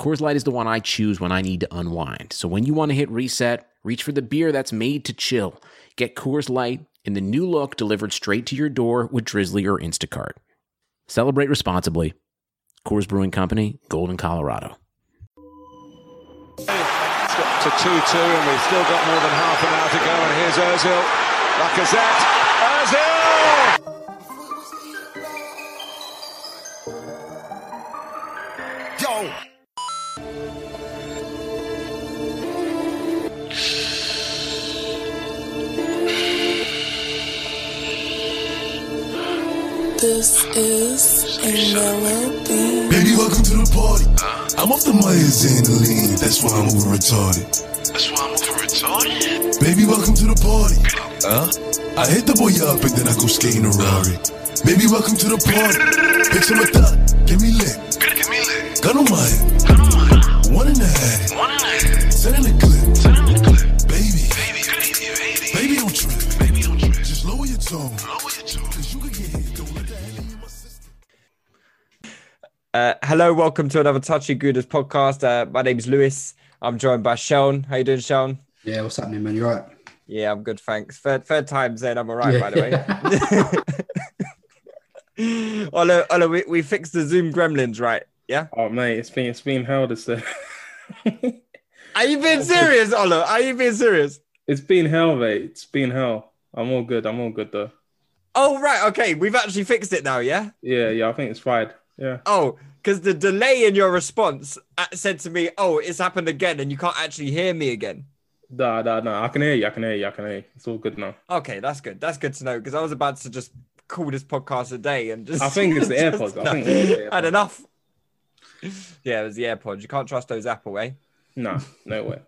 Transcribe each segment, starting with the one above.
Coors Light is the one I choose when I need to unwind. So when you want to hit reset, reach for the beer that's made to chill. Get Coors Light in the new look delivered straight to your door with Drizly or Instacart. Celebrate responsibly. Coors Brewing Company, Golden, Colorado. To 2 2, and we've still got more than half an hour to go. And here's Ozil. Lacazette. Party. I'm off the Myers and the lean. That's why I'm over retarded. That's why I'm over retarded. Baby, welcome to the party. Huh? I hit the boy up and then I go skating a Rari. Baby, welcome to the party. Pick some of that. Give me lit. Give me lit. Gun on my head. Gun on my head. One in the head. One in the head. Send in the Uh, hello, welcome to another Touchy Gooners podcast. Uh, my name's Lewis. I'm joined by Seun. How you doing, Seun? Yeah, what's happening, man? You right? Yeah, I'm good, thanks. Third, third time's in. I'm all right, Yeah. by the way. Olo, Olo, we, we fixed the Zoom gremlins, right? Yeah. Oh mate, it's been it's been hell this day. Are you being serious, Olo? Are you being serious? it's been hell, mate. It's been hell. I'm all good. I'm all good though. Oh, right. Okay. We've actually fixed it now, yeah? Yeah, yeah. I think it's fine. Yeah. Oh, because the delay in your response uh, said to me, oh, it's happened again, and you can't actually hear me again. Nah, nah, no. I can hear you. I can hear you. I can hear you. It's all good now. Okay, that's good. That's good to know because I was about to just call this podcast a day and just. I think it's the just- AirPods. I think it's the had enough. Yeah, it was the AirPods. You can't trust those Apple, eh? No, no way.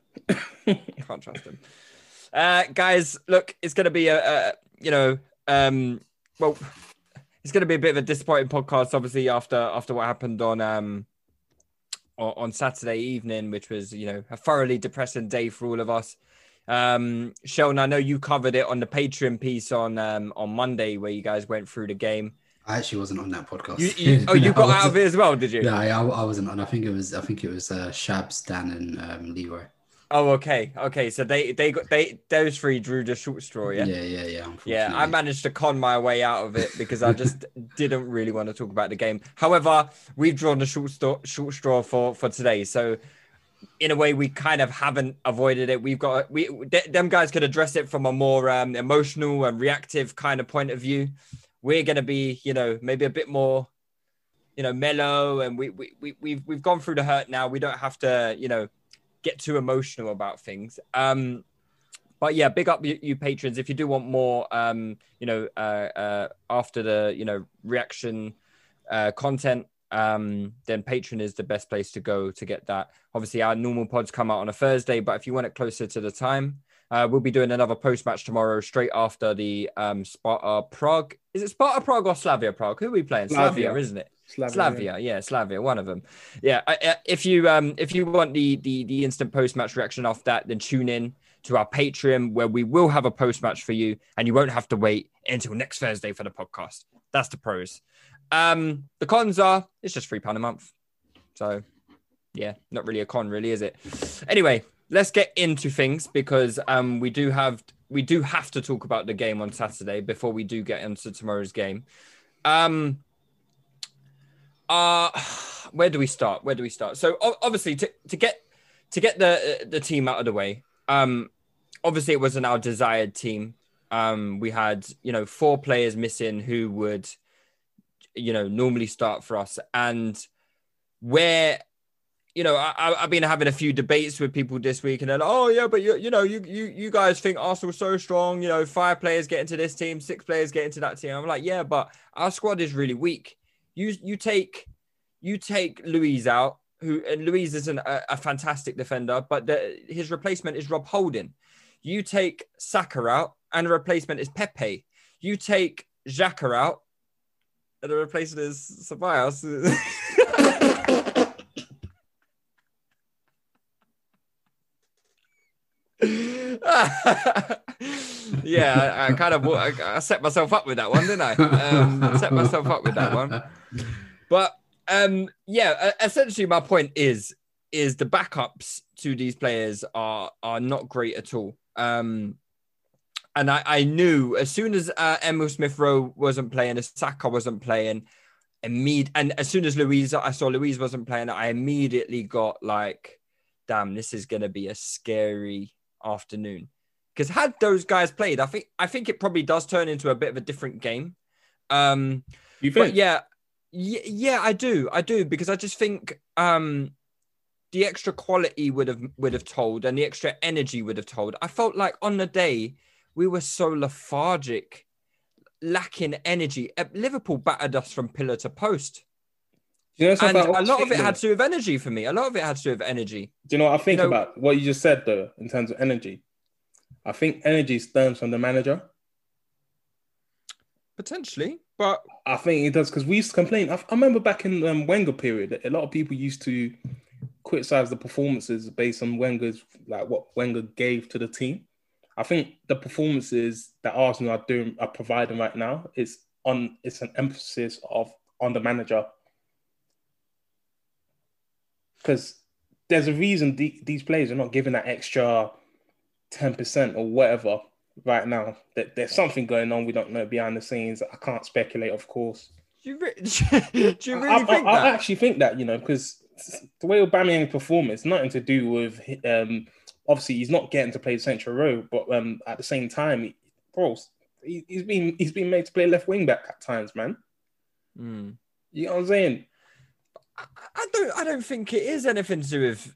You can't trust them. Uh, guys, look, it's going to be a, a, you know, um, well, it's going to be a bit of a disappointing podcast, obviously after after what happened on um on, on Saturday evening, which was you know a thoroughly depressing day for all of us. Um, Sheldon, I know you covered it on the Patreon piece on um on Monday where you guys went through the game. I actually wasn't on that podcast. You, you, oh, you No, got out of it as well, did you? Yeah, I, I wasn't on. I think it was. I think it was uh, Shabs, Dan, and um, Leroy. Oh, okay, okay. So they they got they those three drew the short straw, yeah. Yeah, yeah, yeah. Yeah, I managed to con my way out of it because I just didn't really want to talk about the game. However, we've drawn the short straw, short straw for for today, so in a way, we kind of haven't avoided it. We've got we th- them guys could address it from a more um, emotional and reactive kind of point of view. We're gonna be, you know, maybe a bit more, you know, mellow, and we we we we've we've gone through the hurt now. We don't have to, you know, get too emotional about things. Um, but yeah, big up you, you patrons. If you do want more, um, you know, uh, uh, after the you know reaction uh, content, um, then Patreon is the best place to go to get that. Obviously, our normal pods come out on a Thursday, but if you want it closer to the time, uh, we'll be doing another post match tomorrow, straight after the um, Sparta Prague. Is it Sparta Prague or Slavia Prague? Who are we playing? Slavia, Slavia. isn't it? Slavia, Slavia, yeah, Slavia, one of them. Yeah, I, if you um if you want the the the instant post match reaction off that, then tune in to our Patreon where we will have a post match for you, and you won't have to wait until next Thursday for the podcast. That's the pros. Um, the cons are it's just three pound a month, so yeah, not really a con, really, is it? Anyway, let's get into things because um we do have we do have to talk about the game on Saturday before we do get into tomorrow's game. Um, uh where do we start? Where do we start? So obviously to, to get to get the the team out of the way um obviously it wasn't our desired team. Um we had you know four players missing who would you know normally start for us. And where you know I, i've been having a few debates with people this week and they're like oh yeah but you, you know you, you you guys think arsenal's so strong you know five players get into this team six players get into that team i'm like yeah but our squad is really weak you you take you take Luiz out, who and Luiz isn't a, a fantastic defender, but the, his replacement is Rob Holding. You take Saka out, and the replacement is Pepe. You take Xhaka out, and the replacement is Ceballos. yeah, I, I kind of I, I set myself up with that one, didn't I? Um, set myself up with that one. But um, yeah, essentially, my point is is the backups to these players are are not great at all. Um, and I, I knew as soon as uh, Emil Smith Rowe wasn't playing, as Saka wasn't playing, immediate, and as soon as Luiz, I saw Luiz wasn't playing, I immediately got like, damn, this is gonna be a scary afternoon. Because had those guys played, I think I think it probably does turn into a bit of a different game. Um, You think? yeah, yeah, yeah, I do, I do, because I just think um, the extra quality would have would have told, and the extra energy would have told. I felt like on the day we were so lethargic, lacking energy. Liverpool battered us from pillar to post, you know and I a lot of it had to do with energy for me. A lot of it had to do with energy. Do you know what I think know- about what you just said though, in terms of energy? I think energy stems from the manager. Potentially, but I think it does because we used to complain. I, I remember back in um, Wenger period, a lot of people used to criticize the performances based on Wenger's like what Wenger gave to the team. I think the performances that Arsenal are doing are providing right now is on it's an emphasis of on the manager because there's a reason the, these players are not given that extra ten percent or whatever right now. That there's something going on we don't know behind the scenes. I can't speculate, of course. do you, re- do you really I, think I, that? I actually think that you know because the way Aubameyang perform, it's nothing to do with um. Obviously, he's not getting to play central row, but um, at the same time, he, bro, he, he's been he's been made to play left wing back at times, man. Hmm. You know what I'm saying? I don't. I don't think it is anything to do with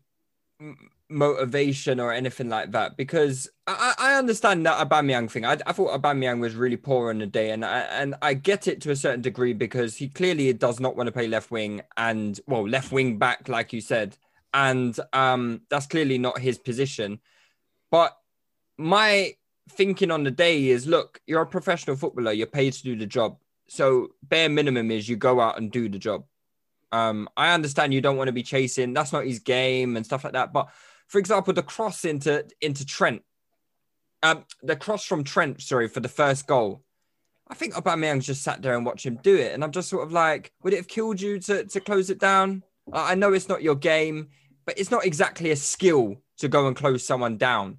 motivation or anything like that because I, I understand that Aubameyang thing. I, I thought Aubameyang was really poor on the day, and I, and I get it to a certain degree because he clearly does not want to play left wing and well left wing back like you said, and um that's clearly not his position. But my thinking on the day is, look, you're a professional footballer. You're paid to do the job. So bare minimum is you go out and do the job. Um, I understand you don't want to be chasing. That's not his game and stuff like that. But for example, the cross into into Trent, um, the cross from Trent, sorry, for the first goal. I think Aubameyang just sat there and watched him do it, and I'm just sort of like, would it have killed you to to close it down? I know it's not your game, but it's not exactly a skill to go and close someone down.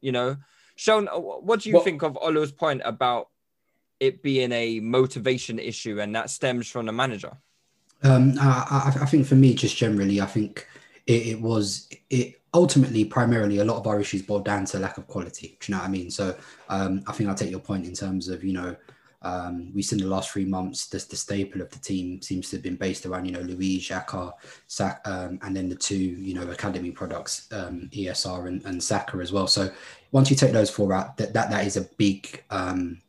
You know, Seun, uh, what do you Well- think of Olo's point about it being a motivation issue, and that stems from the manager? Um, I, I, I think for me, just generally, I think it, it was it ultimately primarily a lot of our issues boiled down to lack of quality. Do you know what I mean? So um, I think I'll take your point in terms of you know um, we've seen the last three months the, the staple of the team seems to have been based around you know Luiz Xhaka, Sak, um, and then the two you know academy products um, ESR and, and Saka as well. So once you take those four out, that that, that is a big um,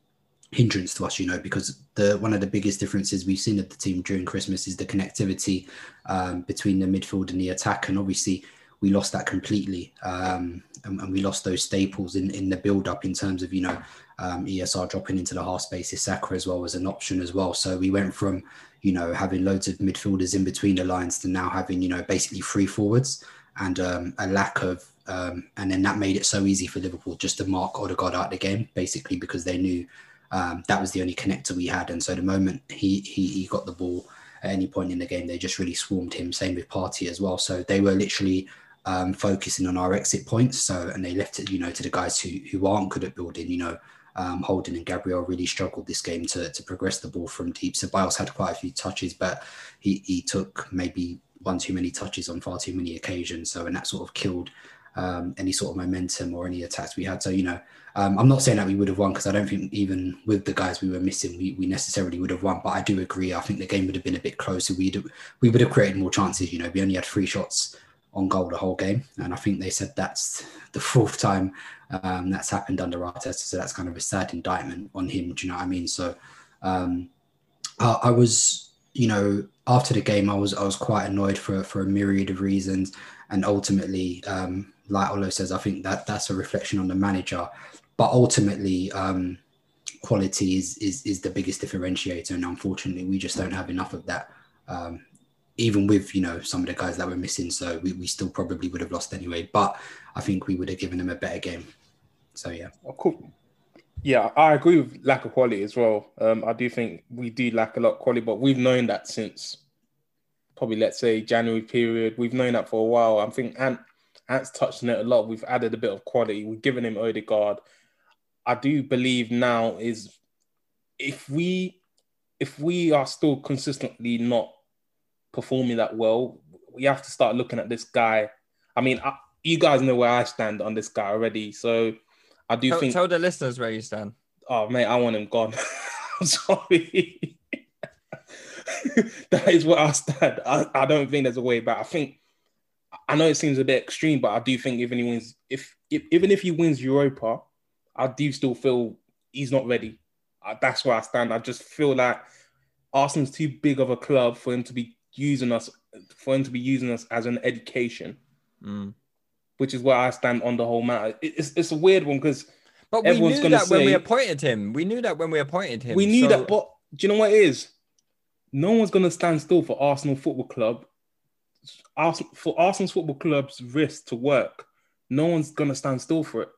hindrance to us, you know, because the one of the biggest differences we've seen of the team during Christmas is the connectivity um, between the midfield and the attack, and obviously we lost that completely, um, and, and we lost those staples in in the build up in terms of you know um, ESR dropping into the half space, Saka as well was an option as well. So we went from you know having loads of midfielders in between the lines to now having you know basically three forwards and um, a lack of um, and then that made it so easy for Liverpool just to mark Odegaard out the game, basically because they knew um, that was the only connector we had. And so the moment he, he he got the ball at any point in the game, they just really swarmed him. Same with Partey as well. So they were literally um, focusing on our exit points. So and they left it, you know, to the guys who who aren't good at building. You know, um, Holding and Gabriel really struggled this game to to progress the ball from deep. So Biles had quite a few touches, but he he took maybe one too many touches on far too many occasions. So and that sort of killed um, any sort of momentum or any attacks we had. So you know, um, I'm not saying that we would have won because I don't think even with the guys we were missing, we, we necessarily would have won. But I do agree. I think the game would have been a bit closer. We we would have created more chances. You know, we only had three shots on goal the whole game, and I think they said that's the fourth time um, that's happened under Arteta. So that's kind of a sad indictment on him. Do you know what I mean? So um, I, I was, you know, after the game, I was I was quite annoyed for for a myriad of reasons, and ultimately, um, like Olo says, I think that that's a reflection on the manager. But ultimately, um, quality is is is the biggest differentiator, and unfortunately, we just don't have enough of that. Um, even with you know some of the guys that were missing, so we, we still probably would have lost anyway. But I think we would have given them a better game. So yeah, course. Yeah, I agree with lack of quality as well. Um, I do think we do lack a lot of quality, but we've known that since probably let's say January period. We've known that for a while. I think Ant Ant's touched on it a lot. We've added a bit of quality. We've given him Odegaard. I do believe now is if we if we are still consistently not performing that well, we have to start looking at this guy. I mean, I, you guys know where I stand on this guy already, so I do Tell, think. tell the listeners where you stand. Oh mate, I want him gone. I'm sorry. that is where I stand. I, I don't think there's a way back. I think I know it seems a bit extreme, but I do think even he wins, if, if even if he wins Europa, I do still feel he's not ready. That's where I stand. I just feel like Arsenal's too big of a club for him to be using us, for him to be using us as an education, Mm. which is where I stand on the whole matter. It- It's it's a weird one because But we knew that when we appointed him. We knew that when we appointed him. We knew so- that, but do you know what it is? No one's going to stand still for Arsenal Football Club. Arsenal, for Arsenal's Football Club's risk to work, no one's going to stand still for it.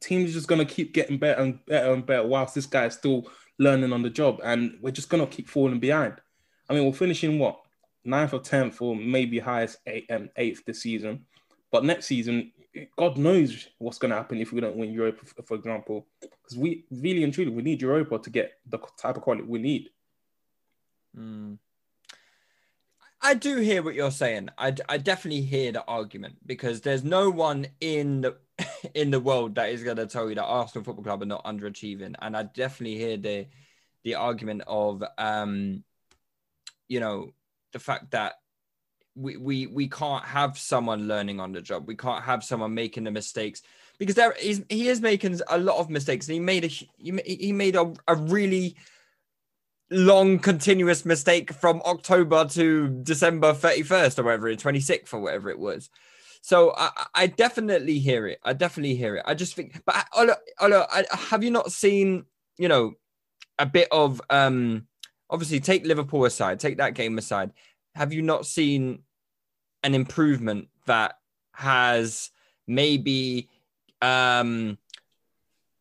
Teams are just going to keep getting better and better and better whilst this guy is still learning on the job, and we're just going to keep falling behind. I mean, we're finishing what ninth or tenth, or maybe highest eight, um, eighth this season. But next season, God knows what's going to happen if we don't win Europa, for- for example. Because we really and truly we need Europa to get the type of quality we need. Mm. I do hear what you're saying. I, I definitely hear the argument because there's no one in the in the world that is going to tell you that Arsenal Football Club are not underachieving, and I definitely hear the the argument of um, you know, the fact that we we we can't have someone learning on the job. We can't have someone making the mistakes because there is he is making a lot of mistakes. He made a he made a, a really long continuous mistake from October to December 31st or whatever, 26th or whatever it was. So I, I- definitely hear it. I definitely hear it. I just think, but I, Olo, Olo, I, have you not seen, you know, a bit of, um, obviously take Liverpool aside, take that game aside. Have you not seen an improvement that has maybe, um,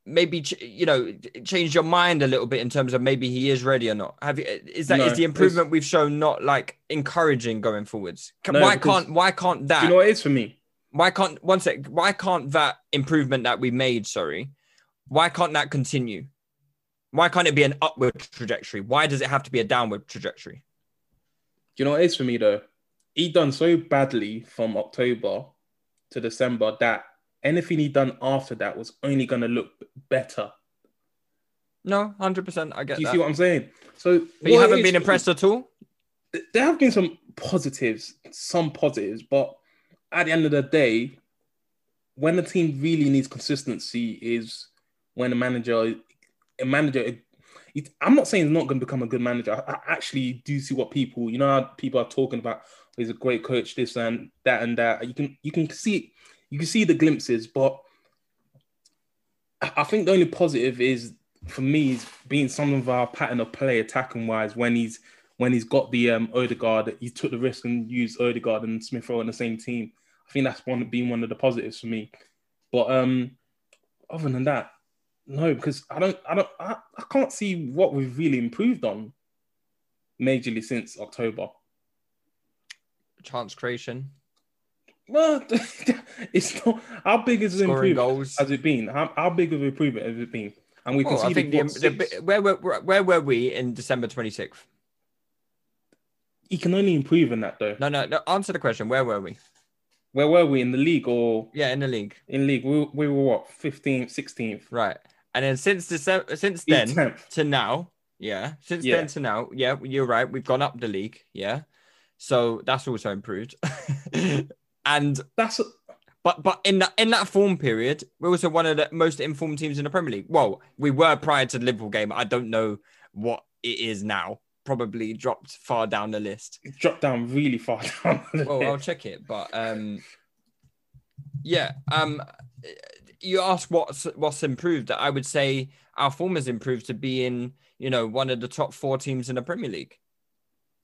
maybe you know change your mind a little bit in terms of maybe he is ready or not. Have you uh, is that is No, the improvement we've shown not like encouraging going forwards? Ca- No, why can't why can't that you know what it is for me? why can't one sec why can't that improvement that we made sorry why can't that continue? Why can't it be an upward trajectory? Why does it have to be a downward trajectory? Do you know what it is for me though? He done so badly from October to December that anything he done after that was only going to look better. no 100% i get Do you that see what I'm saying? So, but you haven't is been impressed at all there have been some positives, some positives, but at the end of the day, when the team really needs consistency is when a manager, a manager. It, I'm not saying he's not going to become a good manager. I, I actually do see what people, you know, how people are talking about. "Oh, He's a great coach, this and that and that. You can you can see you can see the glimpses, but I think the only positive is for me is being some of our pattern of play attacking wise when he's when he's got the um Odegaard, he took the risk and used Odegaard and Smith Rowe in the same team. I think that's one being one of the positives for me. But um other than that, no, because I don't I don't I, I can't see what we've really improved on majorly since October. chance creation Well, it's not how big is the improvement goals. has it been? How, how big of an improvement has it been? And we Well, I think the, where were where were we in December 26th? He can only improve in that though. No, no, no. Answer the question. Where were we? Where were we in the league or Yeah, in the league, in league? We, we were what 15th, 16th. right? And then since December, since then 10th. to now, yeah, since Yeah. then to now, yeah, you're right. We've gone up the league, yeah. So that's also improved. and That's but but in that in that form period, we're also one of the most informed teams in the Premier League. Well, we were prior to the Liverpool game. I don't know what it is now. probably dropped far down the list. It dropped down really far down. Well, I'll check it, but um, yeah. Um, you asked what's what's improved. I would say our form has improved to be in you know one of the top four teams in the Premier League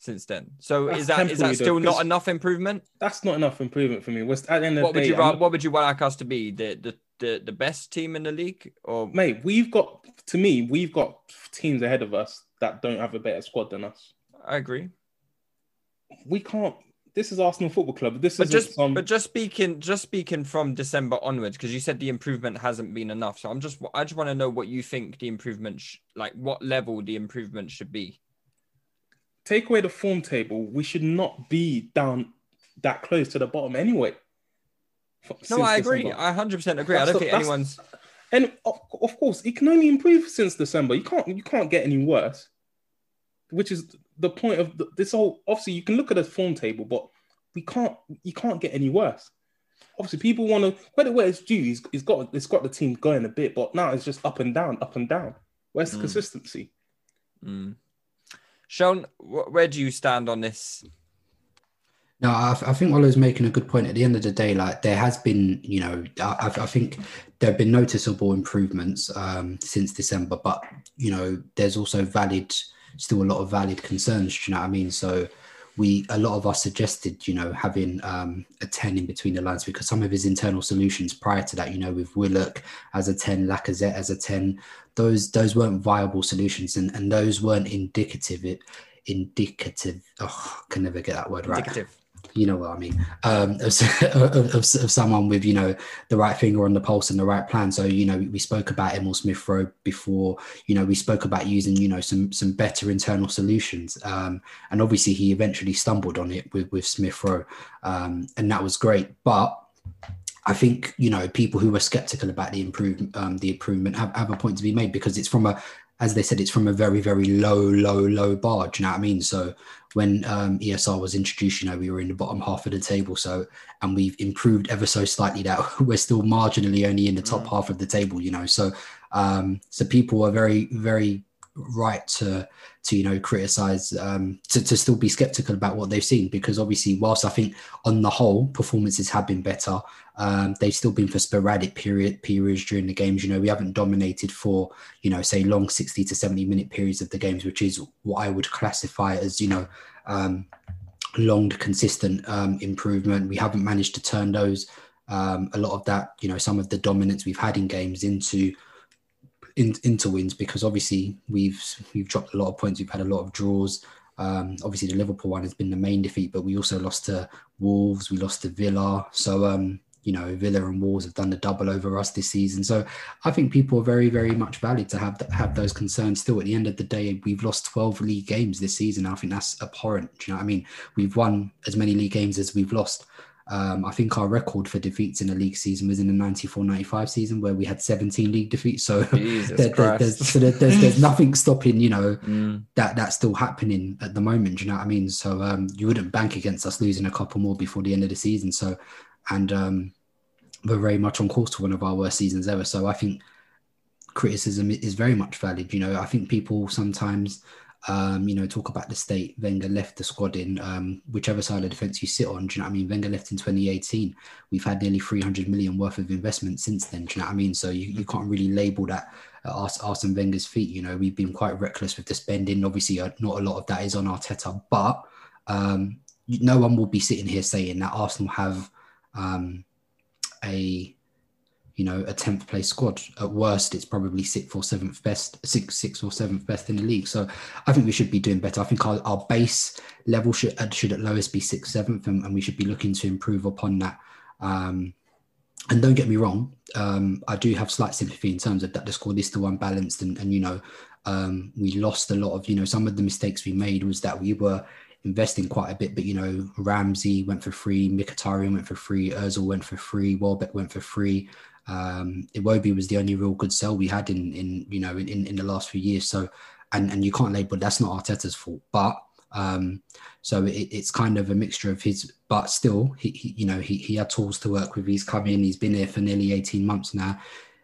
since then. So That's is that is that though, still not enough improvement? That's not enough improvement for me. Was at the end of What the would day, you not- what would you like us to be? The the the, the best team in the league or mate, we've got to me, we've got teams ahead of us that don't have a better squad than us. I agree. We can't. This is Arsenal Football Club. This But is just some. but just speaking just speaking from December onwards, because you said the improvement hasn't been enough. So I'm just I just want to know what you think the improvement sh- like what level the improvement should be. Take away the form table, we should not be down that close to the bottom anyway. No, I agree. December. I 100 percent agree. I don't the- think anyone's And of, of course, it can only improve since December. You can't you can't get any worse. Which is the point of the, this whole. Obviously, you can look at the form table, but we can't. You can't get any worse. Obviously, people want to credit where it's due. He's, he's got it's got the team going a bit, but now it's just up and down, up and down. Where's the Mm. consistency? Mm. Seun, wh- where do you stand on this? No, I, I think Olo's making a good point. At the end of the day, like there has been, you know, I, I think there have been noticeable improvements um, since December, but you know, there's also valid, still a lot of valid concerns. do You know what I mean? So we, a lot of us suggested, you know, having um, a ten in between the lines because some of his internal solutions prior to that, you know, with Willock as a ten, Lacazette as a ten, those those weren't viable solutions, and and those weren't indicative. It, indicative. Oh, I can never get that word right Indicative. You know what I mean, um, of, of, of, someone with, you know, the right finger on the pulse and the right plan. So, you know, we spoke about Emil Smith Rowe before, you know, we spoke about using, you know, some, some better internal solutions. Um, and obviously he eventually stumbled on it with, with Smith Rowe. Um, and that was great. But I think, you know, people who were skeptical about the improvement, um, the improvement have, have a point to be made because it's from a, as they said, it's from a very, very low, low, low bar. Do you know what I mean? So when um, ESR was introduced, you know, we were in the bottom half of the table. So, and we've improved ever so slightly that we're still marginally only in the top half of the table, you know. So, um, so people are very, very right to, to you know, criticize, um, to, to still be skeptical about what they've seen because obviously, whilst I think on the whole performances have been better, um, they've still been for sporadic period periods during the games. You know, we haven't dominated for you know, say long 60 to 70 minute periods of the games, which is what I would classify as, you know, um, long, consistent um, improvement. We haven't managed to turn those, um, a lot of that, you know, some of the dominance we've had in games into in, into wins because obviously we've we've dropped a lot of points. We've had a lot of draws. Um, obviously, the Liverpool one has been the main defeat, but we also lost to Wolves. We lost to Villa. So um, you know, Villa and Wolves have done the double over us this season. So I think people are very, very much valid to have have those concerns. Still, at the end of the day, we've lost 12 league games this season. I think that's abhorrent. Do you know what I mean? We've won as many league games as we've lost. Um, I think our record for defeats in a league season was in the 94-95 season where we had 17 league defeats. So, there- there- there's, so there- there's, there's nothing stopping, you know, Mm. that that's still happening at the moment. Do you know what I mean? So um, you wouldn't bank against us losing a couple more before the end of the season. So, and um, we're very much on course to one of our worst seasons ever. So I think criticism is very much valid. You know, I think people sometimes, um, you know, talk about the state Wenger left the squad in, um, whichever side of the defence you sit on. Do you know what I mean? Wenger left in 2018. We've had nearly 300 million worth of investment since then. Do you know what I mean? So you, you can't really label that at Ars- Arsene Wenger's feet. You know, we've been quite reckless with the spending. Obviously, uh, not a lot of that is on Arteta, but um, no one will be sitting here saying that Arsenal have um, a you know a tenth place squad. At worst, it's probably sixth or seventh best, sixth, sixth or seventh best in the league. So I think we should be doing better. I think our, our base level should uh, should at lowest be sixth, seventh, and, and we should be looking to improve upon that. Um, and don't get me wrong, um, I do have slight sympathy in terms of that the squad is still unbalanced, and, and you know um, we lost a lot of you know some of the mistakes we made was that we were investing quite a bit, but you know Ramsey went for free, Mkhitaryan went for free, Özil went for free, Welbeck went for free. Um, Iwobi was the only real good sell we had in in you know in, in, in the last few years. So and and you can't label that's not Arteta's fault, but um, so it, it's kind of a mixture of his, but still, he, he you know he, he had tools to work with. He's come in, he's been here for nearly eighteen months now.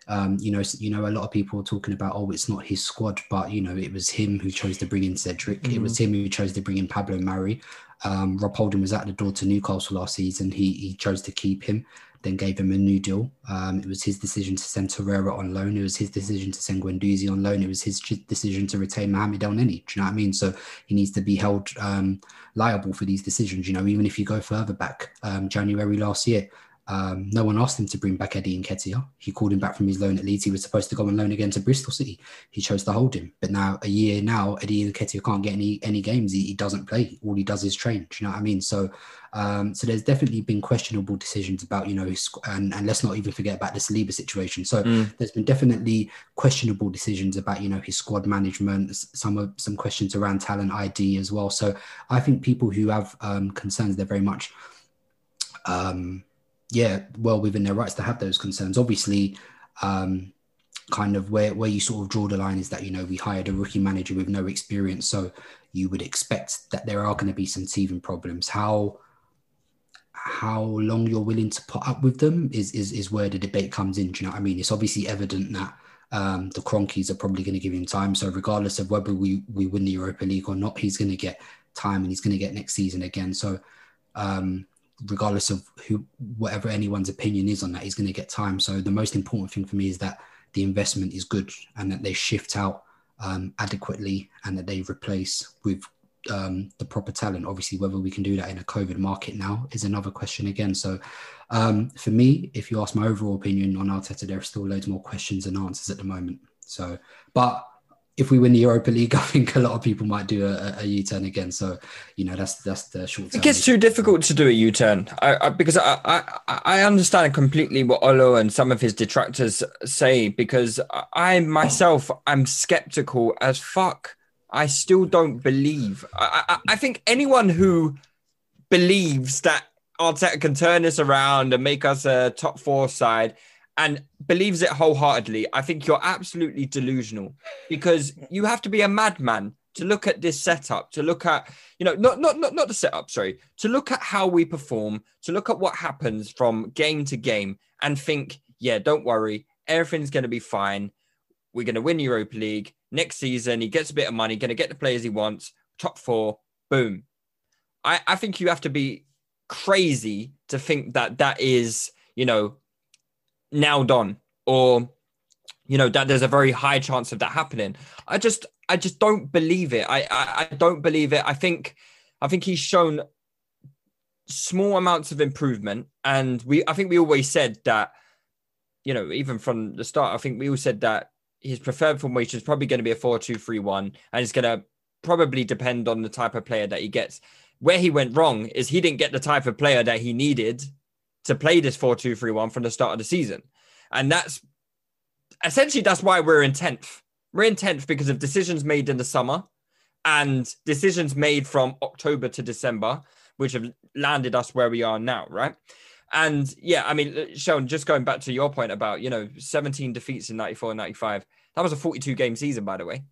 Um, you know, you know, a lot of people are talking about, oh, it's not his squad, but you know, it was him who chose to bring in Cedric. It was him who chose to bring in Pablo Mari. Um, Rob Holding was at the door to Newcastle last season. He he chose to keep him, then gave him a new deal. Um, it was his decision to send Torreira on loan. It was his decision to send Guendouzi on loan. It was his decision to retain Mohamed El Neni. Do you know what I mean? So he needs to be held um, liable for these decisions. You know, even if you go further back, um, January last year, um, no one asked him to bring back Eddie Nketiah. He called him back from his loan at Leeds. He was supposed to go on loan again to Bristol City. He chose to hold him. But now, a year now, Eddie Nketiah can't get any any games. He, he doesn't play. All he does is train. Do you know what I mean? So, um, so there's definitely been questionable decisions about you know, his, and and let's not even forget about the Saliba situation. So there's been definitely questionable decisions about you know his squad management. Some of some questions around talent ID as well. So I think people who have um, concerns, they're very much um, yeah, well within their rights to have those concerns. Obviously, um, kind of where where you sort of draw the line is that you know we hired a rookie manager with no experience, so you would expect that there are going to be some teething problems. How how long you're willing to put up with them is is is where the debate comes in. Do you know what I mean? It's obviously evident that um, the Kroenkes are probably going to give him time. So regardless of whether we we win the Europa League or not, he's going to get time and he's going to get next season again. So um, regardless of who whatever anyone's opinion is on that, he's going to get time. So the most important thing for me is that the investment is good and that they shift out um, adequately and that they replace with um, the proper talent. Obviously, whether we can do that in a COVID market now is another question again. So, um, for me, if you ask my overall opinion on Arteta, there are still loads more questions and answers at the moment. So, but if we win the Europa League, I think a lot of people might do a, a U-turn again. So, you know, that's that's the short. I think it's too difficult to do a U-turn I, I, because I, I I understand completely what Olo and some of his detractors say because I myself am skeptical as fuck. I still don't believe. I, I, I think anyone who believes that Arteta can turn this around and make us a top four side and believes it wholeheartedly, I think you're absolutely delusional because you have to be a madman to look at this setup, to look at, you know, not not not not the setup, sorry, to look at how we perform, to look at what happens from game to game and think, yeah, don't worry, everything's going to be fine. We're going to win Europa League next season. He gets a bit of money, going to get the players he wants, top four, boom. I, I think you have to be crazy to think that that is, you know, now done or you know that there's a very high chance of that happening. I just i just don't believe it. I i, I don't believe it. I think i think he's shown small amounts of improvement and we i think we always said that you know even from the start i think we all said that his preferred formation is probably going to be a 4-2-3-1 and it's going to probably depend on the type of player that he gets. Where he went wrong is he didn't get the type of player that he needed to play this 4-2-3-1 from the start of the season. And that's essentially that's why we're in 10th. We're in 10th because of decisions made in the summer and decisions made from October to December, which have landed us where we are now, right? And yeah, I mean, Seun, just going back to your point about, you know, 17 defeats in 94 and 95, that was a 42 game season, by the way.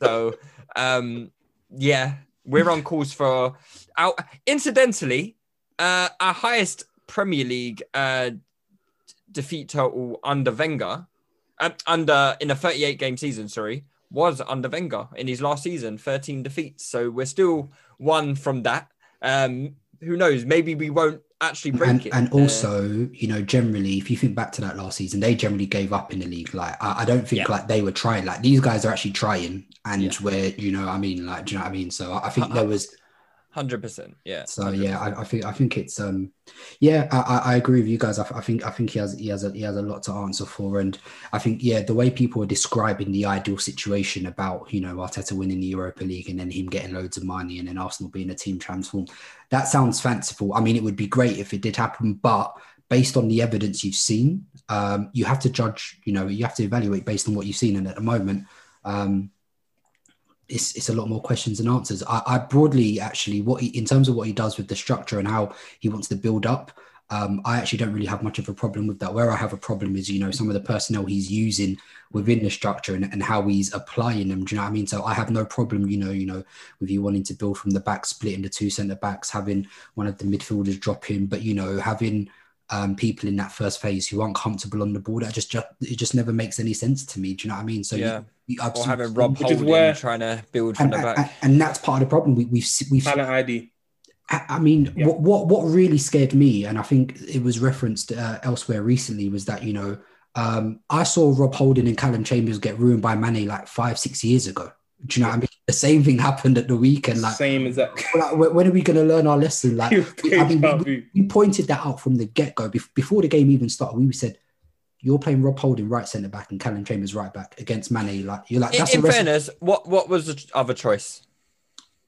So, um, yeah, we're on course for our, incidentally, uh, our highest Premier League uh, defeat total under Wenger, uh, under in a 38 game season, sorry, was under Wenger in his last season, 13 defeats. So we're still one from that. Um, who knows? Maybe we won't actually break and, it. and Uh, also, you know, generally, if you think back to that last season, they generally gave up in the league. Like, I, I don't think Yeah. like they were trying. Like, these guys are actually trying, and Yeah. where you know, I mean, like, do you know what I mean? So I, I think there was. Hundred percent, yeah. So yeah, I, I think I think it's um, yeah, I, I- I agree with you guys. I, I think I think he has he has a, he has a lot to answer for, and I think yeah, the way people are describing the ideal situation about you know Arteta winning the Europa League and then him getting loads of money and then Arsenal being a team transformed, that sounds fanciful. I mean, it would be great if it did happen, but based on the evidence you've seen, um, you have to judge. You know, you have to evaluate based on what you've seen, and at the moment. Um, it's, it's a lot more questions and answers. I, I broadly actually what he, in terms of what he does with the structure and how he wants to build up. Um, I actually don't really have much of a problem with that. Where I have a problem is, you know, some of the personnel he's using within the structure and, and how he's applying them. Do you know what I mean? So I have no problem, you know, you know, with you wanting to build from the back, splitting the two centre backs, having one of the midfielders drop in, but you know, having um, people in that first phase who aren't comfortable on the ball. That just, just it just never makes any sense to me. Do you know what I mean? So Yeah. you, you Or having Rob Which Holding where- trying to build from and, the back. and that's part of the problem. We, we've we've Talent ID. I I mean, Yeah. what, what what really scared me, and I think it was referenced uh, elsewhere recently, was that you know um, I saw Rob Holding and Callum Chambers get ruined by Mane like five six years ago. Do you know what I mean? The same thing happened at the weekend. Like, Same as that. like, when when are we going to learn our lesson? Like, I mean, we, we pointed that out from the get go before the game even started. We said. You're playing Rob Holding right centre back and Callum Chambers right back against Mane. Like you're like In, that's in a recipe. fairness, what what was the other choice?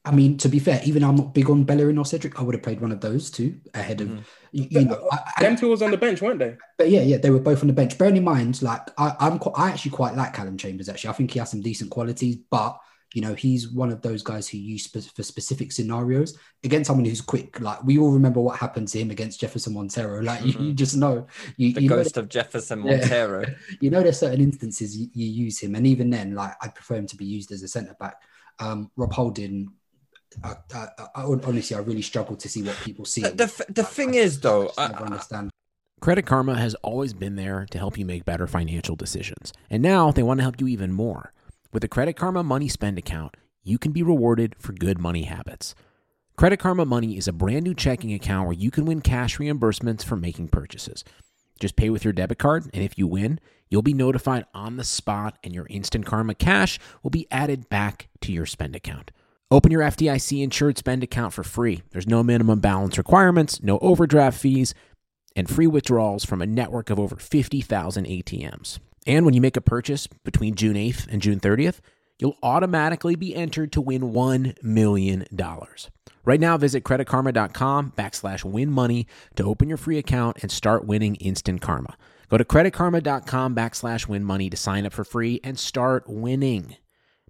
I mean, to be fair, even though I'm not big on Bellerin or Cedric, I would have played one of those two ahead of, mm-hmm. you, you know. I, I- Them two was on the bench, weren't they? but yeah, yeah, they were both on the bench. Bearing in mind, like I, I'm, quite, I actually quite like Callum Chambers. Actually, I think he has some decent qualities, but you know, he's one of those guys who use spe- for specific scenarios against someone who's quick. Like we all remember what happened to him against Jefferson Montero. Like you, you just know, you, The you know, ghost of Jefferson Yeah. Montero. you know, there's certain instances you, you use him, and even then, like I prefer him to be used as a centre back. Um, Rob Holding, I, I, I, honestly, I really struggle to see what people see. The, the, f- the thing is, though, I, I, just never understand. Credit Karma has always been there to help you make better financial decisions. And now they want to help you even more. With the Credit Karma Money Spend account, you can be rewarded for good money habits. Credit Karma Money is a brand new checking account where you can win cash reimbursements for making purchases. Just pay with your debit card, and if you win, you'll be notified on the spot, and your Instant Karma cash will be added back to your spend account. Open your FDIC insured spend account for free. There's no minimum balance requirements, no overdraft fees, and free withdrawals from a network of over 50,000 ATMs. And when you make a purchase between June 8th and June 30th, you'll automatically be entered to win $1 million. Right now, visit creditkarma.com backslash win money to open your free account and start winning instant karma. Go to creditkarma.com backslash win money to sign up for free and start winning.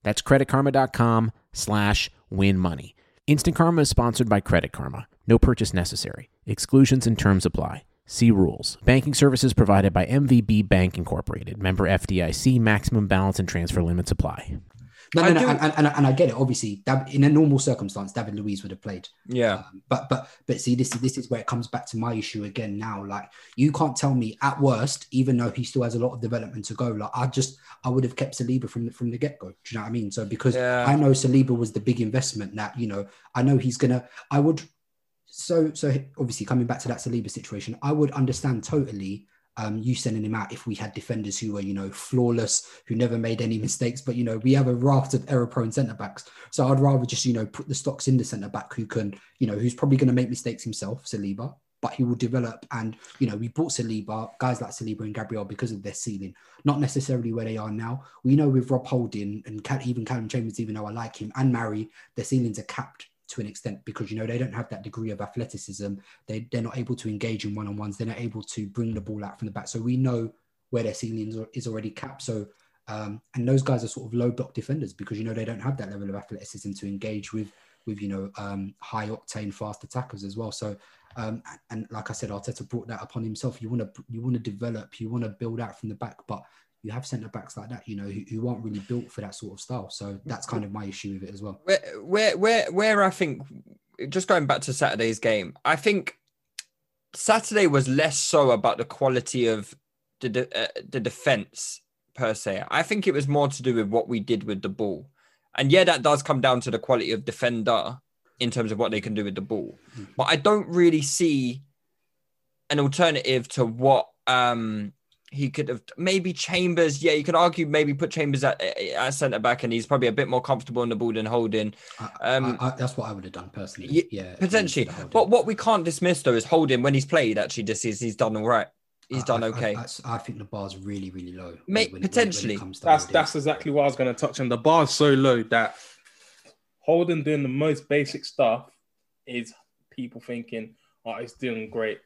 That's creditkarma.com slash win money. Instant Karma is sponsored by Credit Karma. No purchase necessary. Exclusions and terms apply. See rules. Banking services provided by MVB Bank Incorporated. Member FDIC. Maximum balance and transfer limits apply. No, no, no, and, and, and, and I get it. Obviously, in a normal circumstance, David Luiz would have played. yeah. Um, but but but see, this is this is where it comes back to my issue again. Now, like you can't tell me at worst, even though he still has a lot of development to go. Like I just I would have kept Saliba from the from the get go. Do you know what I mean? So because Yeah. I know Saliba was the big investment that you know I know he's gonna. I would. So so obviously coming back to that Saliba situation, I would understand totally. Um, you sending him out if we had defenders who were, you know, flawless, who never made any mistakes. But you know, we have a raft of error-prone centre backs. So I'd rather just, you know, put the stocks in the centre back who can, you know, who's probably going to make mistakes himself, Saliba, but he will develop. And you know, we bought Saliba, guys like Saliba and Gabriel because of their ceiling, not necessarily where they are now. We know with Rob Holding and even Callum Chambers, even though I like him, and Mari, their ceilings are capped to an extent because you know they don't have that degree of athleticism. They they're not able to engage in one on ones. They're not able to bring the ball out from the back. So we know where their ceilings are, is already capped. So um, and those guys are sort of low block defenders because you know they don't have that level of athleticism to engage with with you know um, high octane fast attackers as well. So um, and like I said, Arteta brought that upon himself. You want to you want to develop, you want to build out from the back, but you have centre backs like that, you know, who, who aren't really built for that sort of style. So that's kind of my issue with it as well. Where, where, where, where I think, just going back to Saturday's game, I think Saturday was less so about the quality of the de- uh, the defense per se. I think it was more to do with what we did with the ball, and yeah, that does come down to the quality of defender in terms of what they can do with the ball. But I don't really see an alternative to what um he could have maybe Chambers. Yeah, you could argue maybe put Chambers at, at centre back, and he's probably a bit more comfortable in the ball than Holding. Um, I, I, that's what I would have done personally. Ye- yeah, Potentially, instead of Holding. but what we can't dismiss though is Holding when he's played. Actually, this is he's done all right. He's I- done okay. I, I, I think the bar's really, really low. Mate, when it- when it potentially. comes to That's Holding. that's exactly what I was going to touch on. The bar's so low that Holding doing the most basic stuff is people thinking, "Oh, he's doing great."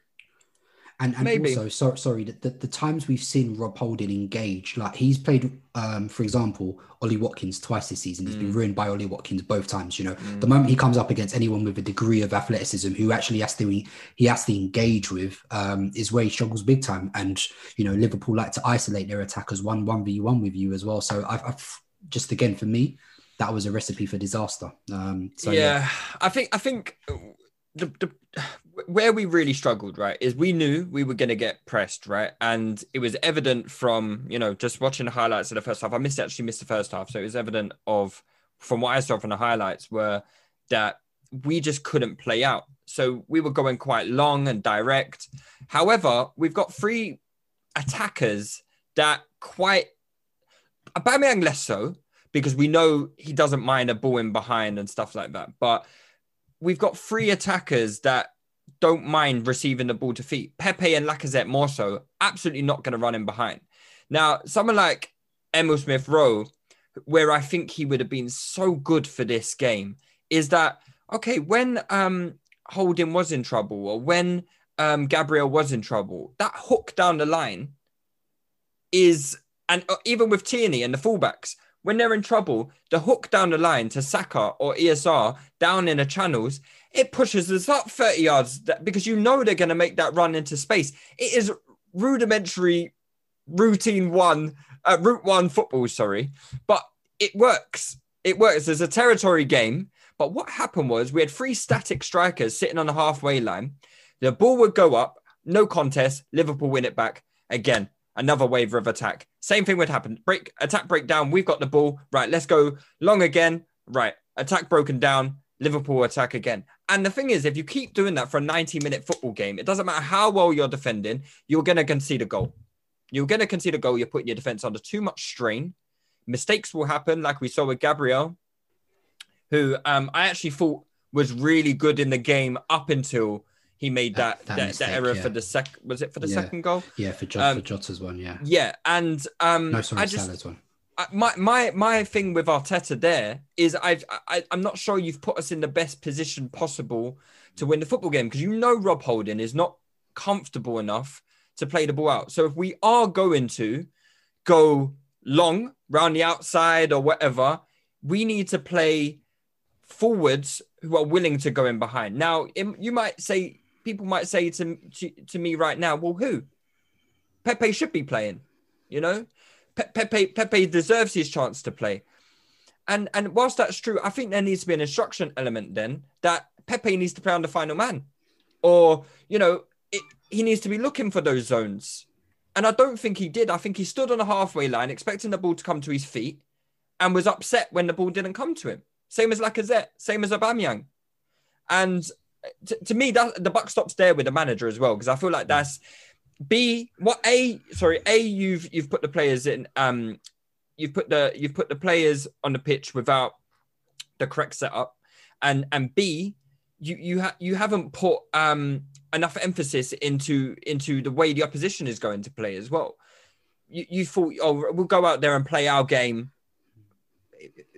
And, and Maybe. also, so, sorry, the, the, times we've seen Rob Holding engage, like he's played, um, for example, Ollie Watkins twice this season. He's been Mm. ruined by Ollie Watkins both times. You know, the moment he comes up against anyone with a degree of athleticism who actually has to he has to engage with, um, is where he struggles big time. And you know, Liverpool like to isolate their attackers one one v one with you as well. So I've, I've just again for me, that was a recipe for disaster. Um, so yeah, I think I think the, the where we really struggled, right, is we knew we were going to get pressed, right, and it was evident from you know just watching the highlights of the first half. I missed actually missed the first half, so it was evident of from what I saw from the highlights were that we just couldn't play out. So we were going quite long and direct. However, we've got three attackers that quite Aubameyang less so because we know he doesn't mind a ball in behind and stuff like that. But we've got three attackers that don't mind receiving the ball to feet. Pepe and Lacazette more so, absolutely not going to run in behind. Now, someone like Emile Smith Rowe, where I think he would have been so good for this game, is that okay when um Holding was in trouble or when um Gabriel was in trouble, that hook down the line is and uh, even with Tierney and the fullbacks, when they're in trouble, the hook down the line to Saka or ESR down in the channels, it pushes us up 30 yards because you know they're going to make that run into space. It is rudimentary routine one, uh, route one football, sorry, but it works. It works. There's a territory game. But what happened was we had three static strikers sitting on the halfway line. The ball would go up, no contest. Liverpool win it back again another wave of attack. Same thing would happen. Break attack breakdown. We've got the ball. Right, let's go long again. Right, attack broken down. Liverpool attack again. And the thing is, if you keep doing that for a 90 minute football game, it doesn't matter how well you're defending, you're going to concede a goal. You're going to concede a goal. You're putting your defense under too much strain. Mistakes will happen, like we saw with Gabriel, who um, I actually thought was really good in the game up until he made that that, that, that, mistake, error yeah. for the second. Was it for the yeah. second goal? Yeah, for, um, for Jota's one. Yeah. Yeah, and um, no, sorry, I just, Salah's one. I, my my my thing with Arteta there is I've I, I'm not sure you've put us in the best position possible to win the football game because you know Rob Holding is not comfortable enough to play the ball out. So if we are going to go long round the outside or whatever, we need to play forwards who are willing to go in behind. Now, you might say people might say to, to, to me right now, well, who? Pepe should be playing, you know? Pe- Pepe Pepe deserves his chance to play. And and whilst that's true, I think there needs to be an instruction element then that Pepe needs to play on the final man. Or, you know, it, he needs to be looking for those zones. And I don't think he did. I think he stood on a halfway line expecting the ball to come to his feet and was upset when the ball didn't come to him. Same as Lacazette, same as Aubameyang. And to, to me, that the buck stops there with the manager as well, because I feel like that's B. What A? Sorry, A. You've you've put the players in. Um, you've put the you've put the players on the pitch without the correct setup, and and B. You you ha- you haven't put um enough emphasis into into the way the opposition is going to play as well. You, you thought, oh, we'll go out there and play our game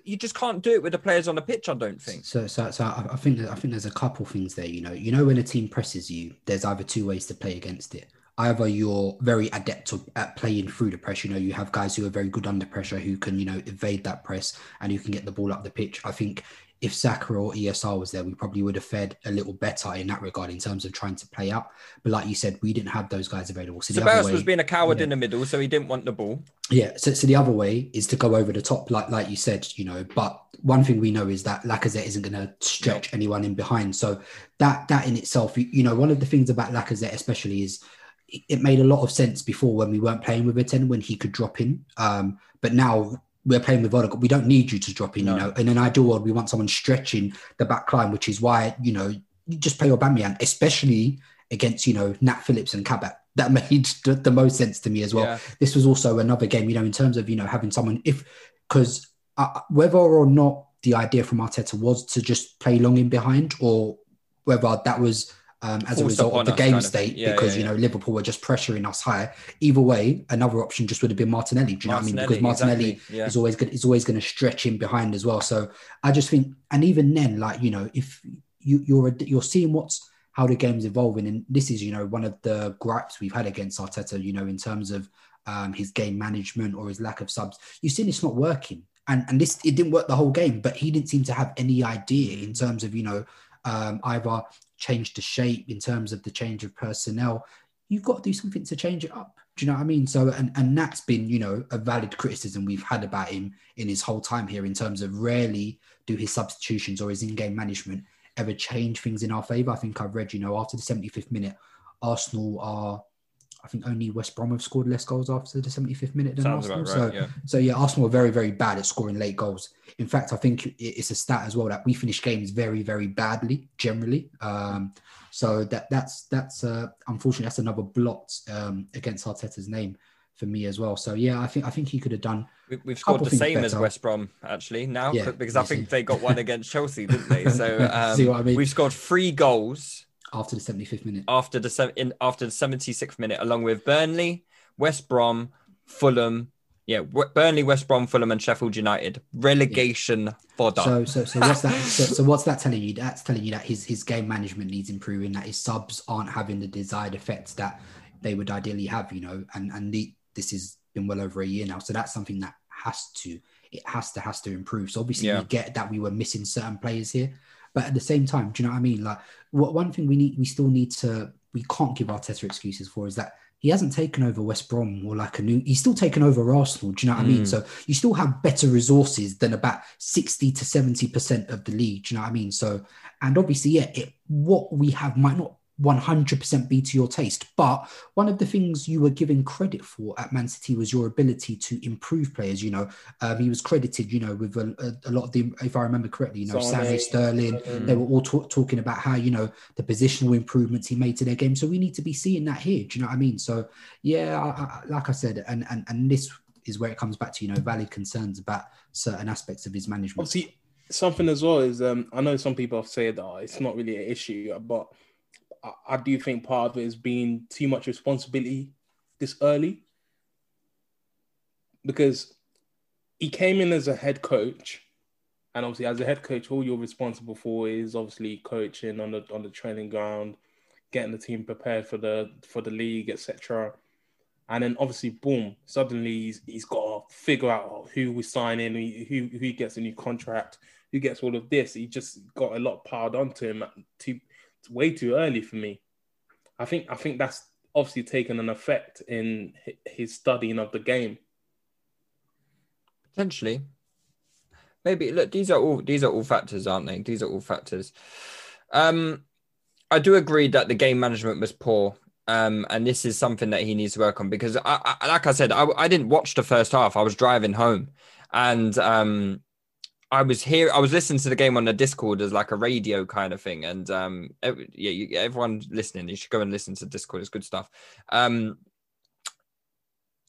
you just can't do it with the players on the pitch. I don't think. So, so, so I think I think there's a couple things there. You know, you know when a team presses you, there's either two ways to play against it. Either you're very adept at playing through the press. You know, you have guys who are very good under pressure who can, you know, evade that press and you can get the ball up the pitch. I think if Saka or ESR was there, we probably would have fared a little better in that regard in terms of trying to play out. But like you said, we didn't have those guys available. So Ceballos was being a coward yeah. in the middle, so he didn't want the ball. Yeah. So, so the other way is to go over the top, like like you said, you know. But one thing we know is that Lacazette isn't going to stretch anyone in behind. So that that in itself, you, you know, one of the things about Lacazette especially is it made a lot of sense before when we weren't playing with a 10 when he could drop in. Um, but now we're playing with Odegaard. We don't need you to drop in, no. you know. In an ideal world, we want someone stretching the back line, which is why, you know, you just play Aubameyang, especially against, you know, Nat Phillips and Kabak. That made the, the most sense to me as well. Yeah. This was also another game, you know, in terms of, you know, having someone, if, because uh, whether or not the idea from Arteta was to just play long in behind or whether that was um, as a result of the game state yeah, because yeah, yeah. you know Liverpool were just pressuring us higher. Either way, another option just would have been Martinelli. Do you know what I mean? Because Martinelli exactly, is always good, is always going to stretch in behind as well. So I just think, and even then, like you know, if you, you're you're seeing what's how the game's evolving, and this is you know one of the gripes we've had against Arteta, you know, in terms of um, his game management or his lack of subs. You've seen it's not working. And, and this it didn't work the whole game, but he didn't seem to have any idea in terms of you know um, either change the shape in terms of the change of personnel, you've got to do something to change it up. Do you know what I mean? So, and, and that's been, you know, a valid criticism we've had about him in his whole time here in terms of rarely do his substitutions or his in game management ever change things in our favour. I think I've read, you know, after the 75th minute, Arsenal are, I think only West Brom have scored less goals after the 75th minute than Sounds Arsenal. right, so, yeah. so yeah, Arsenal are very, very bad at scoring late goals. In fact, I think it's a stat as well that we finish games very, very badly generally. Um, so that that's that's uh, unfortunately that's another blot um, against Arteta's name for me as well. So yeah, I think I think he could have done. We- We've scored the same as. West Brom actually now Yeah, because I think see. they got one against Chelsea, didn't they? So um, See what I mean? we've scored three goals after the 75th minute. after the in after the 76th minute, along with Burnley, West Brom, Fulham. Yeah, W- Burnley, West Brom, Fulham, and Sheffield United. Relegation fodder. So, so, so what's that? So, so what's that telling you? That's telling you that his his game management needs improving. That his subs aren't having the desired effects that they would ideally have. You know, and and the, this has been well over a year now. So that's something that has to it has to has to improve. So obviously Yeah. we get that we were missing certain players here, but at the same time, do you know what I mean? Like, what one thing we need we still need to we can't give Arteta excuses for is that. He hasn't taken over West Brom or like a new. He's still taken over Arsenal. Do you know what I mean? Mm. So you still have better resources than about 60 to 70% of the league. Do you know what I mean? So, and obviously, yeah, it, what we have might not 100% be to your taste, but one of the things you were given credit for at Man City was your ability to improve players. You know, um, he was credited, you know, with a, a, lot of the, if I remember correctly, you know, Sané, Sterling, Sterling. they were all talk talking about how, you know, the positional improvements he made to their game. So we need to be seeing that here. Do you know what I mean? So, yeah, I, I, like I said, and, and, and this is where it comes back to, you know, valid concerns about certain aspects of his management. Obviously, something as well is um, I know some people have said that oh, it's not really an issue, but I, I do think part of it is being too much responsibility this early because he came in as a head coach, and obviously as a head coach, all you're responsible for is obviously coaching on the on the training ground, getting the team prepared for the for the league, etc. And then obviously, boom! Suddenly he's, he's got to figure out who we sign in, who who gets a new contract, who gets all of this. He just got a lot piled onto him too, way too early for me. I think I think that's obviously taken an effect in his studying of the game. Potentially. Maybe look, these are all these are all factors, aren't they? These are all factors. Um, I do agree that the game management was poor. Um, and this is something that he needs to work on because I, I like I said, I, I didn't watch the first half. I was driving home and um I was here. I was listening to the game on the Discord as like a radio kind of thing, and um, yeah, you, everyone listening, you should go and listen to Discord. It's good stuff. Um,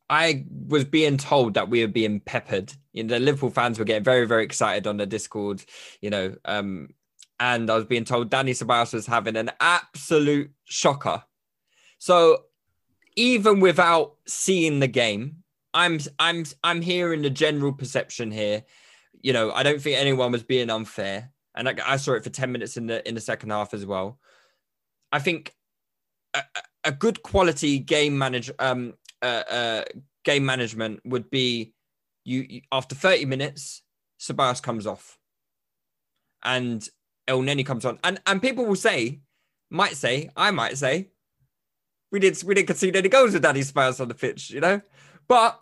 I was being told that we were being peppered. You know, the Liverpool fans were getting very, very excited on the Discord. You know, um, and I was being told Danny Ceballos was having an absolute shocker. So even without seeing the game, I'm I'm I'm hearing the general perception here. You know, I don't think anyone was being unfair, and I, I saw it for ten minutes in the in the second half as well. I think a, a- good quality game manage um uh, uh game management would be you, you after thirty minutes, Ceballos comes off, and Elneny comes on, and and people will say, might say, I might say, we did we didn't concede any goals with Danny Ceballos on the pitch, you know, but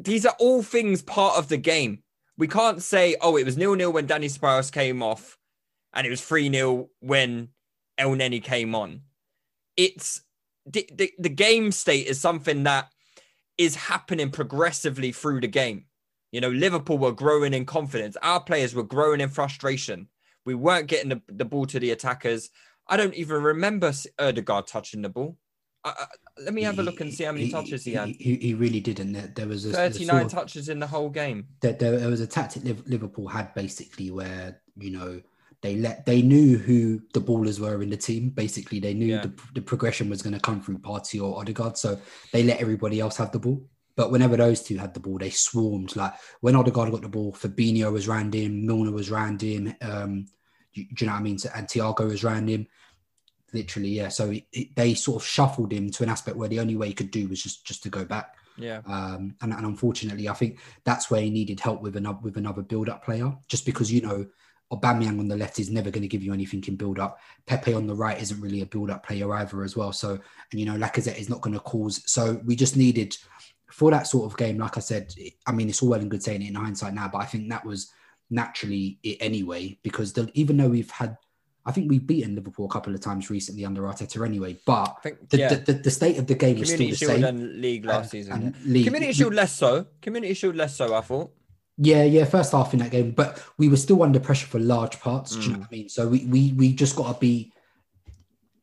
these are all things part of the game. We can't say, oh, it was nil nil when Danny Ceballos came off, and it was three 0 when Elneny came on. It's the, the the game state is something that is happening progressively through the game. You know, Liverpool were growing in confidence. Our players were growing in frustration. We weren't getting the, the ball to the attackers. I don't even remember Odegaard touching the ball. I, let me have a look and see how many touches he had. He, he really didn't. There, there was a, a 39 sort of- touches in the whole game. there, there, there was a tactic Liv- Liverpool had basically where you know they let they knew who the ballers were in the team. Basically, they knew Yeah. the, the progression was going to come through Partey or Odegaard, so they let everybody else have the ball. But whenever those two had the ball, they swarmed. Like when Odegaard got the ball, Fabinho was round him, Milner was round him. Um, do, do you know what I mean? So, and Thiago was round him. Literally, yeah. So it, it- they sort of shuffled him to an aspect where the only way he could do was just just to go back. Yeah. Um, and, and unfortunately, I think that's where he needed help with another with another build-up player. Just because you know, Aubameyang on the left is never going to give you anything in build-up. Pepe on the right isn't really a build-up player either, as well. So, and you know, Lacazette is not going to cause. So we just needed for that sort of game. Like I said, I mean, it's all well and good saying it in hindsight now, but I think that was naturally it anyway because the, even though we've had, I think we've beaten Liverpool a couple of times recently under Arteta anyway, but think the, yeah. the, the, the state of the game is still the Shield same. and League last And- season. and yeah. League- Community Shield less so. Community Shield less so. I thought. Yeah, yeah, first half in that game, but we were still under pressure for large parts. Do you know Mm. what I mean? So we we we just got to be,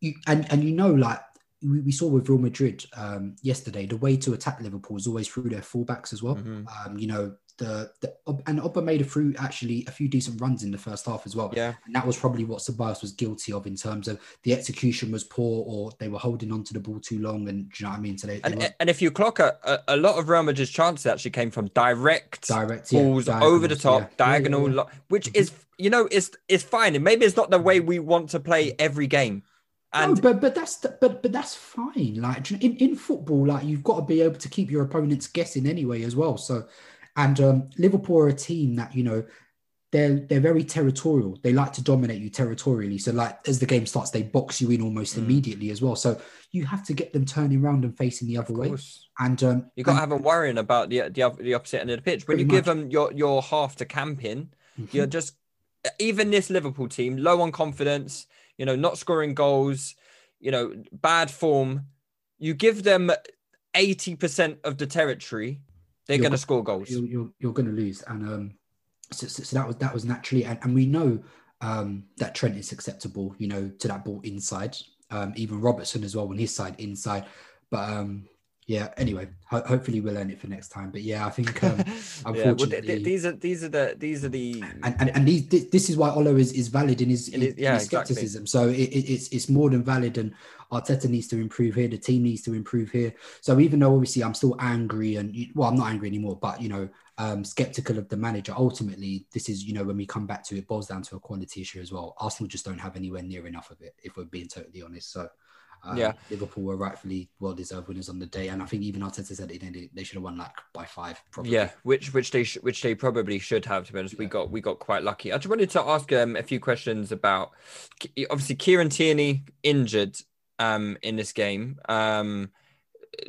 you, and and you know, like we, we saw with Real Madrid um, yesterday, the way to attack Liverpool is always through their fullbacks as well. Mhm. Um, you know, the the and Oba made a through actually a few decent runs in the first half as well. Yeah. and that was probably what Ceballos was guilty of in terms of the execution was poor or they were holding on to the ball too long. And do you know what I mean? So they, they And, were and if you clock a, a, a lot of Real Madrid's chances actually came from direct, direct yeah, balls over the top, yeah. Diagonal, yeah. which mm-hmm. is you know it's it's fine. And maybe it's not the way we want to play every game. And no, but but that's but but that's fine. Like in, in football, like you've got to be able to keep your opponents guessing anyway as well. So, and um, Liverpool are a team that you know they're they're very territorial. They like to dominate you territorially. So like as the game starts, they box you in almost Mm. immediately as well. So you have to get them turning around and facing the other way. And um, you got to have them worrying about the the, the opposite end of the pitch. When you give them your your half to camp in, Mhm. you're just even this Liverpool team low on confidence. You know, not scoring goals. You know, bad form. You give them eighty percent of the territory, they're going to score goals. you're you're, you're going to lose. And um, so, so, so that was that was naturally, and, and we know um that Trent is acceptable, you know, to that ball inside. Um, even Robertson as well on his side inside. But um, yeah. Anyway, ho- hopefully we'll learn it for next time. But yeah, I think um, yeah, well, th- unfortunately, th- these are these are the these are the and and, and these, thi- this is why Olo is, is valid in his, In his- in yeah, his exactly. skepticism. So it, it, it's it's more than valid, and Arteta needs to improve here. The team needs to improve here. So even though obviously I'm still angry, and well, I'm not angry anymore, but you know, um, skeptical of the manager. Ultimately, this is you know when we come back to it, it boils down to a quality issue as well. Arsenal just don't have anywhere near enough of it, if we're being totally honest. So. Um, Yeah. Liverpool were rightfully well-deserved winners on the day, and I think even Arteta said they, they should have won like by five. Probably. Yeah, which which they sh- which they probably should have. To be honest, we got we got quite lucky. I just wanted to ask um, a few questions about obviously Kieran Tierney injured um in this game. Um,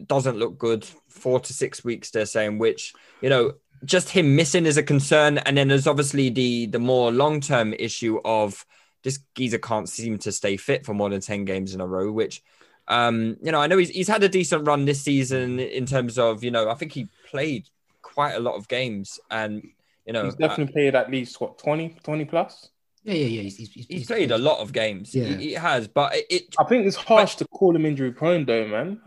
doesn't look good. Four to six weeks, they're saying, which you know just him missing is a concern. And then there's obviously the the more long term issue of this geezer can't seem to stay fit for more than ten games in a row, which. Um, you know, I know he's he's had a decent run this season in terms of, you know, I think he played quite a lot of games and you know He's definitely played at least what 20, 20 plus. yeah, yeah, yeah. He's, he's, he's, uh, he's played a lot of games. Yeah. He, he has, but it, it I think it's harsh to call him injury prone, though, man.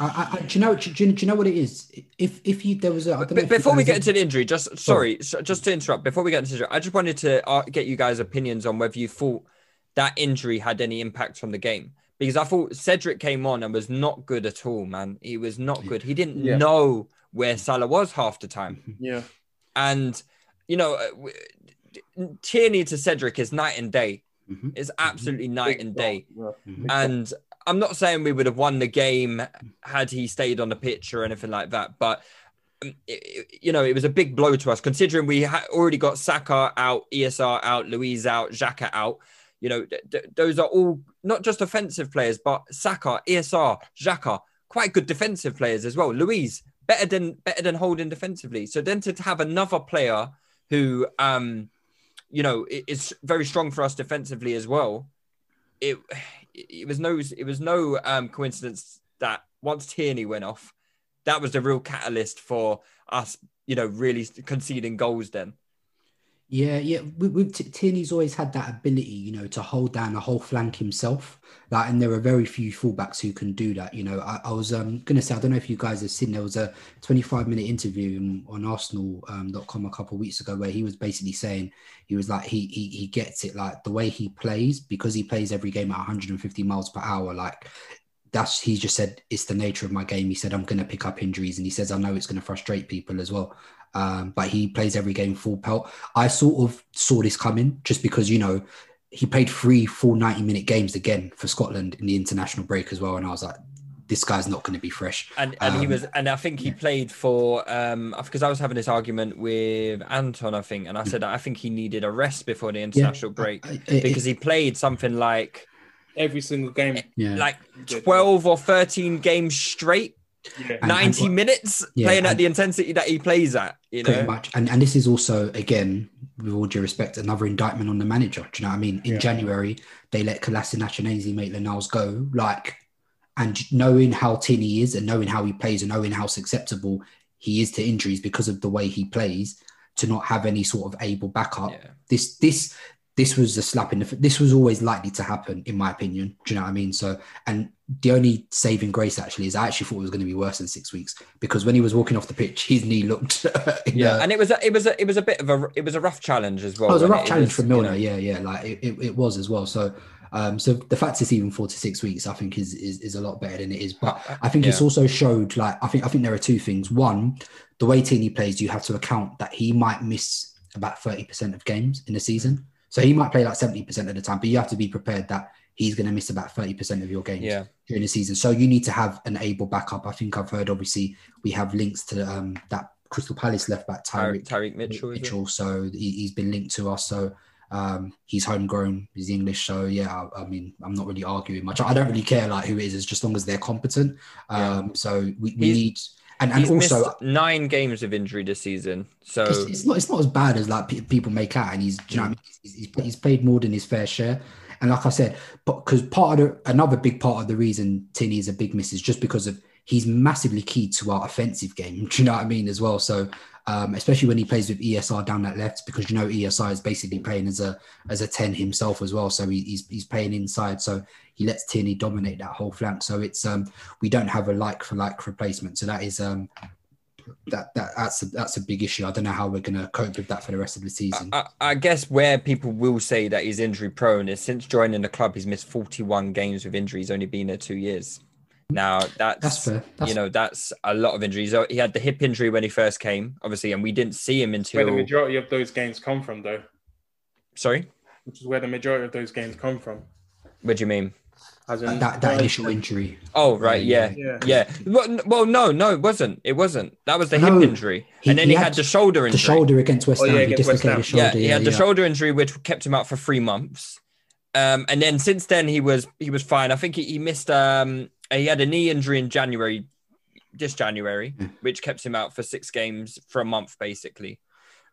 I, I, I, do you know? Do you, do you know what it is? If if you there was a I don't know Be- if you before we get into the injury, just sorry, so- just to interrupt. Before we get into the injury, I just wanted to uh, get you guys' opinions on whether you thought that injury had any impact on the game because I thought Cedric came on and was not good at all. Man, he was not good. He didn't Yeah. know where Salah was half the time, Yeah. and you know, uh, Tierney to Cedric is night and day. Mhm. It's absolutely night and day. Yeah. Mhm. And I'm not saying we would have won the game had he stayed on the pitch or anything like that, but um, you know, it was a big blow to us considering we had already got Saka out, ESR out, Luiz out, Xhaka out. You know, th- th- those are all not just offensive players, but Saka, ESR, Xhaka, quite good defensive players as well. Luiz better than better than holding defensively. So then to have another player who, um, you know, is very strong for us defensively as well. It it was no it was no um, coincidence that once Tierney went off, that was the real catalyst for us, you know, really conceding goals. Then Yeah, yeah. With, with Tierney's always had that ability, you know, to hold down a whole flank himself. Like, and there are very few fullbacks who can do that. You know, I, I was um, gonna say, I don't know if you guys have seen. There was a 25 minute interview on, Arsenal.com a couple of weeks ago where he was basically saying he was like he, he he gets it like the way he plays because he plays every game at 150 miles per hour. Like that's he just said it's the nature of my game. He said I'm going to pick up injuries, and he says I know it's going to frustrate people as well. Um, but he plays every game full pelt. I sort of saw this coming just because you know he played three full 90 minute games again for Scotland in the international break as well, and I was like, this guy's not going to be fresh. and and he Um, was and I think he yeah. played for um because I was having this argument with Anton, I think, and I said I think he needed a rest before the international break I- I- because he played something like Every single game. yeah, like 12 or 13 games straight Yeah. 90 and- minutes Yeah, playing at the intensity that he plays at you pretty know much. And and this is also again with all due respect, another indictment on the manager. Do you know what I mean? In Yeah. January, they let Kolasinac and Ainsley Maitland-Niles go. Like, and knowing how tin he is and knowing how he plays and knowing how susceptible he is to injuries because of the way he plays, to not have any sort of able backup. Yeah. This this this was a slap in the. f- This was always likely to happen, in my opinion. Do you know what I mean? So, and the only saving grace actually is I actually thought it was going to be worse than six weeks because when he was walking off the pitch, his knee looked. Yeah, the- and it was a, it was a, it was a bit of a it was a rough challenge as well. Oh, it was a rough challenge was, for you Milner. know, yeah, yeah, like it, it, it was as well. So, um, so the fact it's even four to six weeks, I think is is, is a lot better than it is. But I think it's also showed like I think I think there are two things. One, the way Tierney plays, you have to account that he might miss about thirty percent of games in the season. So he might play like seventy percent of the time, but you have to be prepared that he's going to miss about thirty percent of your games Yeah. during the season. So you need to have an able backup. I think I've heard obviously we have links to um, that Crystal Palace left back Tyrick Tyrick Mitchell. Mitchell. So he, he's been linked to us. So um, he's homegrown. He's English. So yeah, I, I mean, I'm not really arguing much. I don't really care like who it is, as just long as they're competent. Um, So we, we need, and, and He's also missed nine games of injury this season. So it's, it's not it's not as bad as like pe- people make out, and he's you know I mean? He's, he's, he's played more than his fair share. And like I said, because part of the another big part of the reason Tierney is a big miss is just because of he's massively key to our offensive game. Do you know what I mean as well? So um, especially when he plays with ESR down that left, because you know ESR is basically playing as a as a ten himself as well. So he, he's he's playing inside, so he lets Tierney dominate that whole flank. So it's um we don't have a like for like replacement. So that is um that, that that's a, that's a big issue. I don't know how we're going to cope with that for the rest of the season. I, I guess where people will say that he's injury prone is since joining the club, he's missed 41 games with injuries, only been there two years. Now that's, That's fair. That's- you know that's a lot of injuries. So He had the hip injury when he first came, obviously, and we didn't see him Where until. the majority of those games come from, though, Sorry, which is where the majority of those games come from. what do you mean? As in, that that initial injury. Oh right, yeah, Yeah. yeah. Well, well, no, no, it wasn't. It wasn't. That was the No, hip injury, he- and then he he, had, had the shoulder injury. The shoulder against West Oh, Ham, yeah, he against West dislocated his Ham. shoulder. yeah, he had the yeah. shoulder injury, which kept him out for three months. Um, and then since then he was he was fine. I think he, he missed um he had a knee injury in January, this January, which kept him out for six games for a month basically.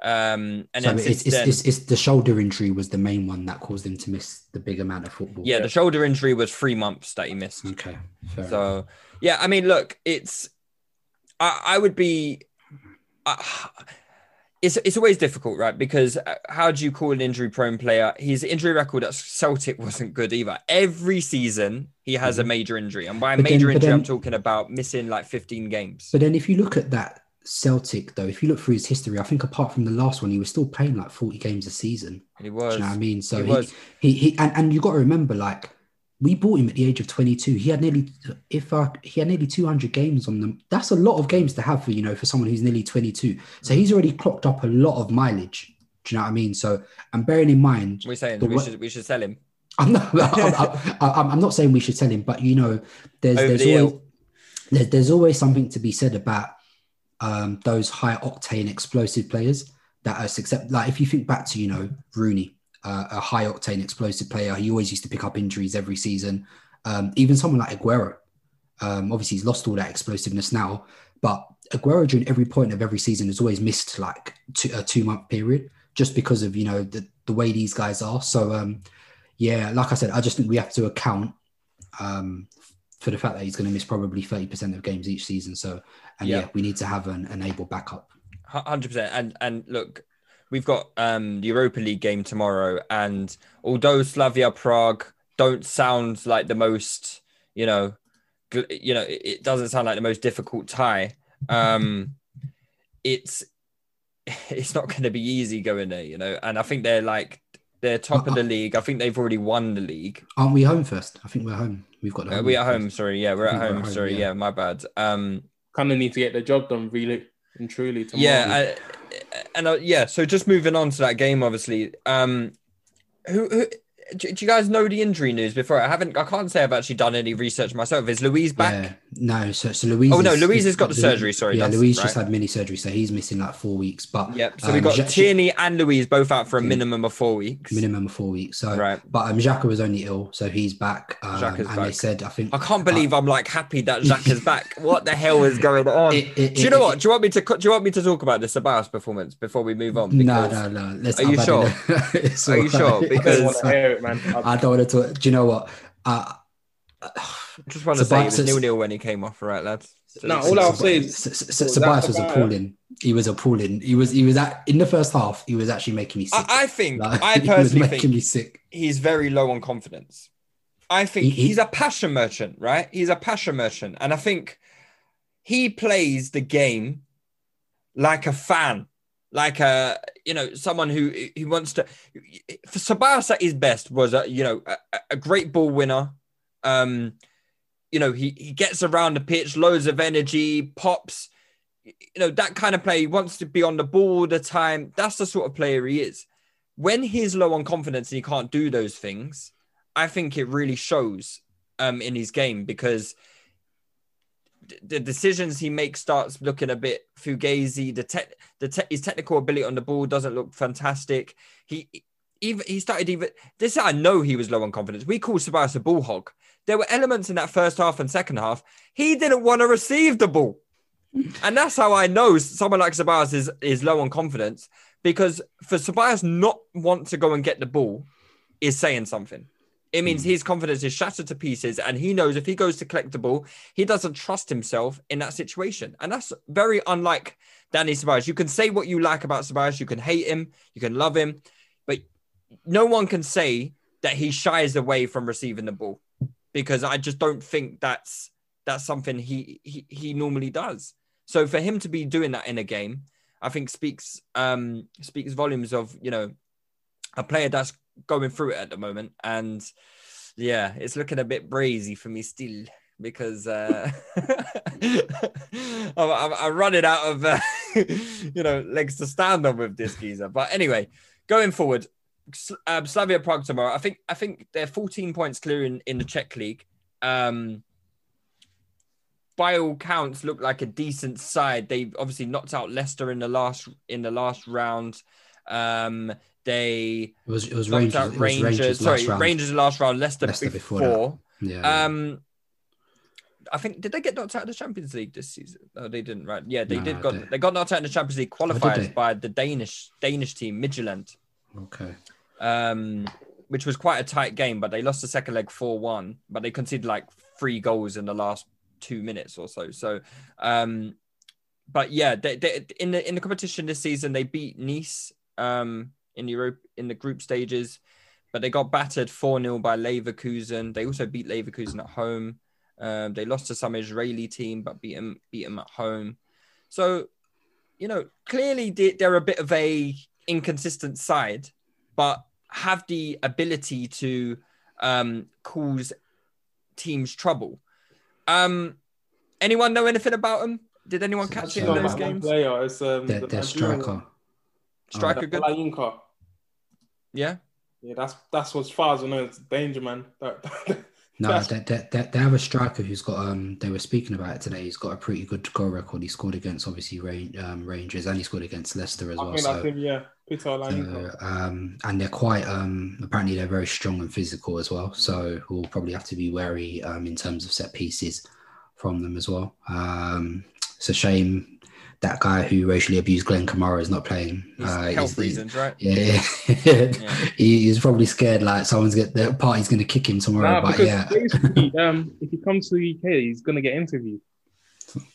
Um, and So then it's, it's, then, it's, it's the shoulder injury was the main one that caused him to miss the big amount of football. yeah, the shoulder injury was three months that he missed. Okay. Enough. So yeah, I mean, look, it's I, I would be. Uh, it's it's always difficult, right? Because uh, how do you call an injury prone player? His injury record at Celtic wasn't good either. Every season he has a major injury, and by Mm-hmm. But major but injury, I'm talking about missing like 15 games. But then if you look at that Celtic though, if you look through his history, I think apart from the last one, he was still playing like 40 games a season. He was. you know what I mean? So He he, was. he, he, and, and you got to remember, like we bought him at the age of 22. He had nearly, if uh, he had nearly 200 games on them. That's a lot of games to have for you know for someone who's nearly 22. So he's already clocked up a lot of mileage. Do you know what I mean? So and bearing in mind, We're saying we should we should sell him. I'm not, I'm, I'm, I'm not saying we should sell him, but you know, there's Over there's the always there's, there's always something to be said about um, those high octane explosive players that are success. Like if you think back to you know Rooney, uh, a high octane explosive player, he always used to pick up injuries every season. Um, even someone like Aguero, um, obviously he's lost all that explosiveness now, but Aguero during every point of every season has always missed like two, a two month period just because of you know the, the way these guys are. So um, yeah, like I said, I just think we have to account um, for the fact that he's going to miss probably thirty percent of games each season. So and yeah, Yeah. we need to have an, an able backup. Hundred percent. And and look, we've got um the Europa League game tomorrow, and although Slavia Prague don't sound like the most, you know, gl- you know, it, it doesn't sound like the most difficult tie. Um, it's it's not going to be easy going there, you know. And I think they're like they're top of the league. I think they've already won the league. Aren't we home first? I think we're home. We've got Uh, we leg at home. Sorry, yeah, we're at think we're home. at home, Sorry, yeah. yeah, my bad. Um, kind of need to get the job done, really and truly. Tomorrow. Yeah, I, and uh, yeah. So just moving on to that game, obviously. Um, who, who do, do you guys know the injury news? Before I haven't, I can't say I've actually done any research myself. Is Luiz back? Yeah, No, so so Luiz. Oh, no, Luiz has got the surgery, sorry, yeah, that's Luiz just had mini surgery, so he's missing like four weeks. But Yep. So we've got Ja- Tierney and Luiz both out for a Yeah. minimum of four weeks. minimum of four weeks. So, Right. but um, Xhaka was only ill, so he's back. Um, Xhaka's and they said, I think I can't believe I'm like happy that Xhaka is back. What the hell is going on? It- it- do you know it- what? Do you want me to? Do you want me to talk about the Ceballos performance before we move on? No, Because no, no. Let's, Are you I've had sure? Are you all sure? Because I don't want to hear it, man. I- I don't want to talk. Do you know what? Uh, I just want to say it was nil nil when he came off, right, lads? So No, all I'll say is S- S- was Ceballos that was Ceballos? appalling. He was appalling. He was. He was at in the first half. He was actually making me sick. I, I think Like, I he was personally making think me sick. he's very low on confidence. I think He- he- he's a passion merchant, right? He's a passion merchant. And I think he plays the game like a fan, like a, you know, someone who, who wants to. For at his best was a, you know, a, a great ball winner. Um, you know, he, he gets around the pitch, loads of energy, pops, you know, that kind of player. He wants to be on the ball all the time. That's the sort of player he is when he's low on confidence and he can't do those things, I think it really shows um, in his game because th- the decisions he makes starts looking a bit fugazi. The te- the te- his technical ability on the ball doesn't look fantastic. He even he started even this. I know he was low on confidence. We called Ceballos a bull hog. There were elements in that first half and second half. He didn't want to receive the ball. And that's how I know someone like Ceballos is, is low on confidence because for Ceballos not want to go and get the ball is saying something. It means hmm. his confidence is shattered to pieces, and he knows if he goes to collect the ball, he doesn't trust himself in that situation. And that's very unlike Danny Ceballos. You can say what you like about Ceballos, you can hate him, you can love him, but no one can say that he shies away from receiving the ball because I just don't think that's that's something he he, he normally does. So for him to be doing that in a game, I think speaks um speaks volumes of you know a player that's going through it at the moment, and yeah, it's looking a bit breezy for me still because uh, I'm, I'm, I'm running out of uh, you know legs to stand on with this geezer. But anyway, going forward, um, Slavia Prague tomorrow. I think I think they're 14 points clear in, in the Czech league. Um, by all counts, look like a decent side. They obviously knocked out Leicester in the last in the last round. Um, they It was. It was Rangers. out It was Rangers. Rangers. Sorry, last round. Rangers last round. Leicester, Leicester before. before. Yeah. Um, I think did they get knocked out of the Champions League this season? No, they didn't. Right? Yeah, they No, did. Got they- they got knocked out in the Champions League did qualifiers by the Danish Danish team Midtjylland, okay. um, which was quite a tight game. But they lost the second leg four one. But they conceded like three goals in the last two minutes or so. So, um, but yeah, they, they, in the in the competition this season they beat Nice um, in Europe in the group stages, but they got battered four 0 by Leverkusen. They also beat Leverkusen at home. Um, they lost to some Israeli team, but beat them beat them at home. So, you know, clearly they- they're a bit of a inconsistent side, but have the ability to um, cause teams trouble. Um, anyone know anything about them? Did anyone catch it in those games? Player, it's, um, Their, the their Nigerian striker. Striker one. good? Yeah. Yeah, that's that's as far as I know. It's danger, man. That, No, That's- they, they, they, have a striker who's got um. They were speaking about it today. He's got a pretty good goal record. He scored against obviously um, Rangers and he scored against Leicester as I well. So, him. Yeah, so, um, and they're quite um. Apparently, they're very strong and physical as well. So we'll probably have to be wary um in terms of set pieces from them as well. Um, it's a shame that guy who racially abused Glenn Kamara is not playing. He's Uh, health he's- reasons, right? Yeah, he, he's probably scared like someone's get the party's going to kick him tomorrow. Nah, but because yeah, um, if he comes to the UK, he's gonna get interviewed.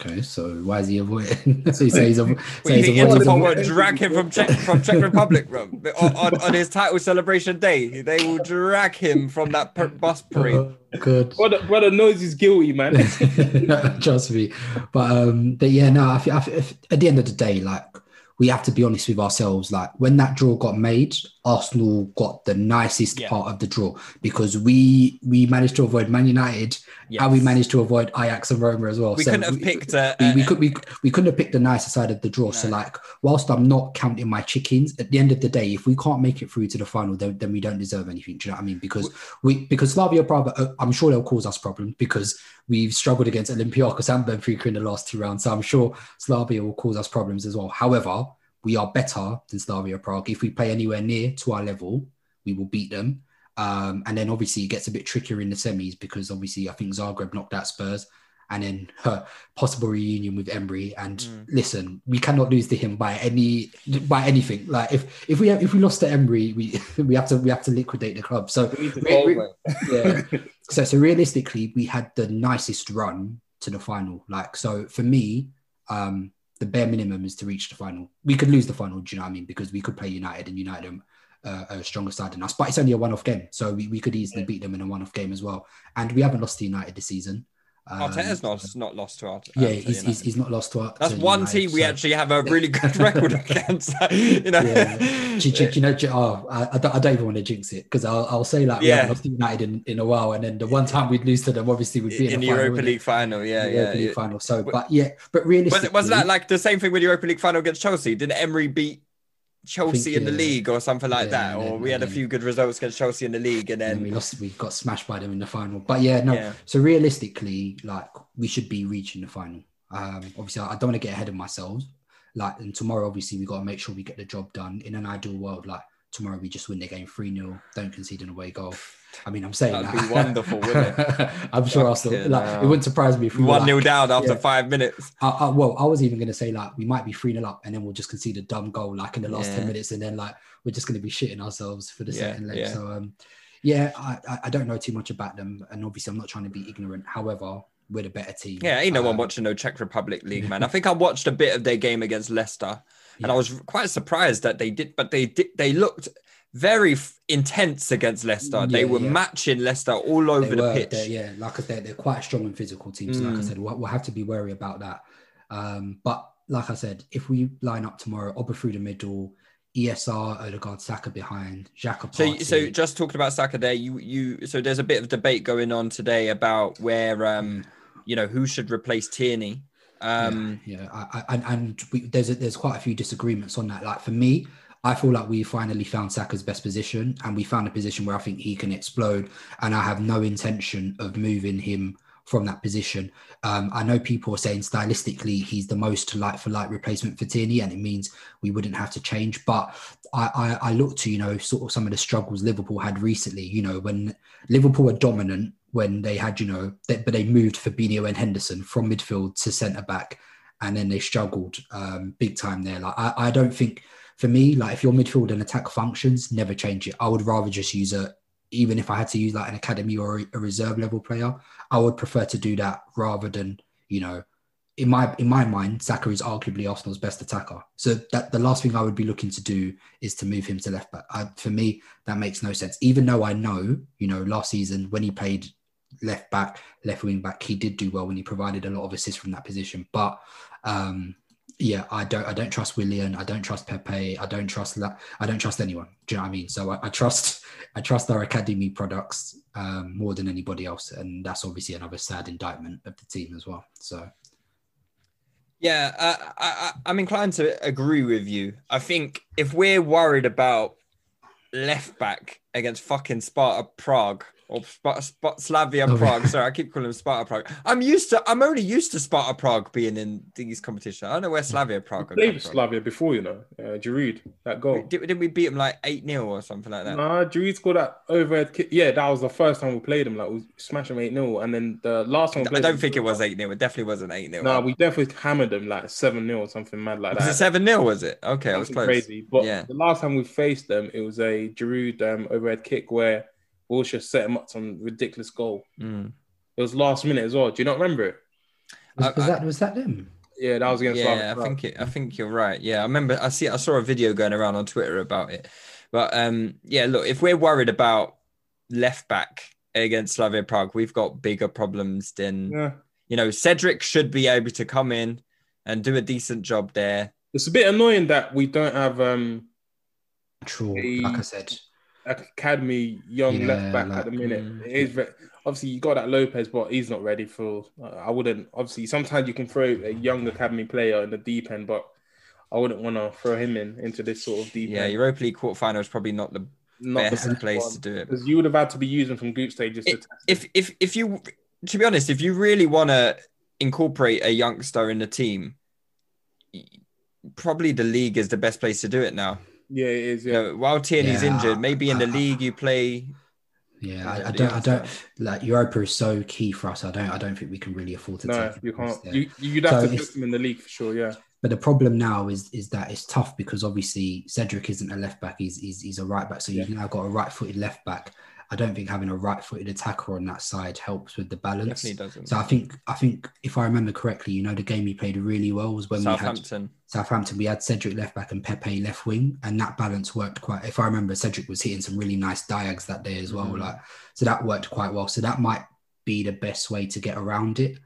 Okay. So why is he avoiding? so he says he's, avo- so We he's think avoiding Interpol them. will drag him from Czech from Czech Republic, bro. On, on, on his title celebration day, they will drag him from that per- bus parade. Oh, Good. Brother, brother knows he's guilty, man. Trust me, but um, but yeah, no. I, feel- I, at the end of the day, like we have to be honest with ourselves. Like when that draw got made, Arsenal got the nicest Yeah. part of the draw because we we managed to avoid Man United and we managed to avoid Ajax and Roma as well. We So couldn't have picked a- we, we could we, we couldn't have picked the nicer side of the draw. So like, whilst I'm not counting my chickens, at the end of the day, if we can't make it through to the final, then, then we don't deserve anything. Do you know what I mean? Because we because Slavia Prague, uh, I'm sure they'll cause us problems because we've struggled against Olympiacos and Benfica in the last two rounds. So I'm sure Slavia will cause us problems as well. However, we are better than Slavia Prague. If we play anywhere near to our level, we will beat them. Um, and then obviously it gets a bit trickier in the semis because obviously I think Zagreb knocked out Spurs and then her possible reunion with Emery. And Mm. listen, we cannot lose to him by any by anything. Like if if we have, if we lost to Emery, we we have to we have to liquidate the club. So We need re- re- yeah. So so realistically, we had the nicest run to the final. Like so for me, um, the bare minimum is to reach the final. We could lose the final, do you know what I mean? Because we could play United and United are uh, a stronger side than us. But it's only a one-off game, so we, we could easily beat them in a one-off game as well. And we haven't lost to United this season. Um, Arteta's not not lost to Art. Yeah, he's, he's, he's not lost to. Art. That's one United, team we so- actually have a really good record against. you know, Yeah. You- know? oh, I, I, don't, I don't even want to jinx it because I'll, I'll say like we Yeah. haven't lost to United in, in a while, and then the one time we'd lose to them, obviously we'd be in, in the the Europa League final. Yeah, yeah. Europa League final. So, But- but yeah, but realistically, Was, wasn't that like the same thing with the Europa League final against Chelsea? Did Emery beat Chelsea in the yeah. league or something like Yeah, that? Or then- we had a few good results against Chelsea in the league, and and we lost? We got smashed by them in the final. But yeah, no. Yeah. So realistically, like we should be reaching the final. Um, obviously, I don't want to get ahead of myself. Like, and tomorrow, obviously, we got to make sure we get the job done. In an ideal world, like tomorrow, we just win the game three 0 don't concede an away goal. I mean, I'm saying That'd that. be wonderful, wouldn't it? I'm sure Arsenal. Like, it wouldn't surprise me if we one 0 like, down after yeah. five minutes. I, I, well, I was even going to say like we might be 3 0 up and then we'll just concede a dumb goal like in the last Yeah. 10 minutes and then like we're just going to be shitting ourselves for the Yeah, second leg. So, um, yeah, I, I- don't know too much about them. And obviously, I'm not trying to be ignorant. However, we're the better team. Yeah, ain't no one Um, watching no Czech Republic league, man. I think I watched a bit of their game against Leicester, and I was quite surprised that they did, but they did. They looked very f- intense against Leicester. they were yeah. matching Leicester all they over the were, pitch. yeah, like I said, they're quite strong and physical teams. So, like I Mm. said, we'll, we'll have to be wary about that. Um, but like I said, if we line up tomorrow, Oba through the middle, ESR, Odegaard, Saka behind, Xhaka So, so just talking about Saka there, you you so there's a bit of debate going on today about where um you know who should replace Tierney. Um, yeah, I, I, and, and we, there's a, there's quite a few disagreements on that. Like for me, I feel like we finally found Saka's best position, and we found a position where I think he can explode. And I have no intention of moving him from that position. Um, I know people are saying stylistically he's the most like for like replacement for Tierney, and it means we wouldn't have to change. But I, I, I look to you know sort of some of the struggles Liverpool had recently. You know when Liverpool were dominant when they had you know they, but they moved Fabinho and Henderson from midfield to centre back, and then they struggled um, big time there. Like I, I don't think for me like if your midfield and attack functions, never change it. I would rather just use a even if I had to use like an academy or a, reserve level player, I would prefer to do that rather than you know. In my in my mind, Saka is arguably Arsenal's best attacker. So that the last thing I would be looking to do is to move him to left back. I, for me, that makes no sense. Even though I know, you know, last season when he played left back, left wing back, he did do well when he provided a lot of assists from that position. But um, yeah, I don't I don't trust Willian, I don't trust Pepe, I don't trust La- I don't trust anyone. Do you know what I mean? So I, I trust I trust our academy products um, more than anybody else, and that's obviously another sad indictment of the team as well. So Yeah, I, I, I- I'm inclined to agree with you. I think if we're worried about left back against fucking Sparta Prague or Sp- Sp- Slavia Prague, sorry, I keep calling them Sparta Prague. I'm used to. I'm only used to Sparta Prague being in these competitions. I don't know where Slavia Prague. are Played come. Slavia before, you know. Uh, Giroud, that goal. Did, didn't we beat them like eight 0 or something like that? Nah, Giroud scored that overhead kick. Yeah, that was the first time we played him. Like we smashed him eight 0 and then the last one. we I don't think it was eight 0 It definitely wasn't eight 0 Nah, we definitely hammered them like seven 0 or something mad like was that. it seven 0 Was it? Okay, I was close. crazy. But Yeah. the last time we faced them, it was a Giroud um, overhead kick where Wilshere set him up some ridiculous goal. Mm. It was last minute as well. Do you not remember it? was, I- was I- that was that them? Yeah, that was against yeah, Slavia I Prague. think it, I think you're right. Yeah, I remember. I see. I saw a video going around on Twitter about it. But um, yeah, look, if we're worried about left back against Slavia Prague, we've got bigger problems than Yeah. you know. Cedric should be able to come in and do a decent job there. It's a bit annoying that we don't have um True, He- like I said, academy young Yeah, left back like- at the minute. Mm. It is ve- obviously you got that Lopez, but he's not ready for. I wouldn't. Obviously, sometimes you can throw a young academy player in the deep end, but I wouldn't want to throw him in into this sort of deep Yeah, end. Europa League quarterfinal is probably not the not best place to do it. because you would have had to be using from group stages. To If- test if if if you to be honest, if you really want to incorporate a youngster in the team, probably the league is the best place to do it now. Yeah, it is. You Yeah, know, while Tierney's Yeah, injured, maybe in the I- I- league you play. yeah, I, I don't, I don't like Europa is so key for us. I don't, I don't think we can really afford to no, take. you can't. there. You, you'd have So to put him in the league for sure. Yeah, But the problem now is is that it's tough because obviously Cedric isn't a left back; he's he's, he's a right back. So you've now got a right-footed left back. I don't think having a right-footed attacker on that side helps with the balance. Definitely doesn't. So I think I think if I remember correctly, you know, the game he played really well was when we had Southampton. Southampton. We had Cedric left back and Pepe left wing, and that balance worked quite. If I remember, Cedric was hitting some really nice diags that day as well. Mhm. Like so, that worked quite well. So that might be the best way to get around it.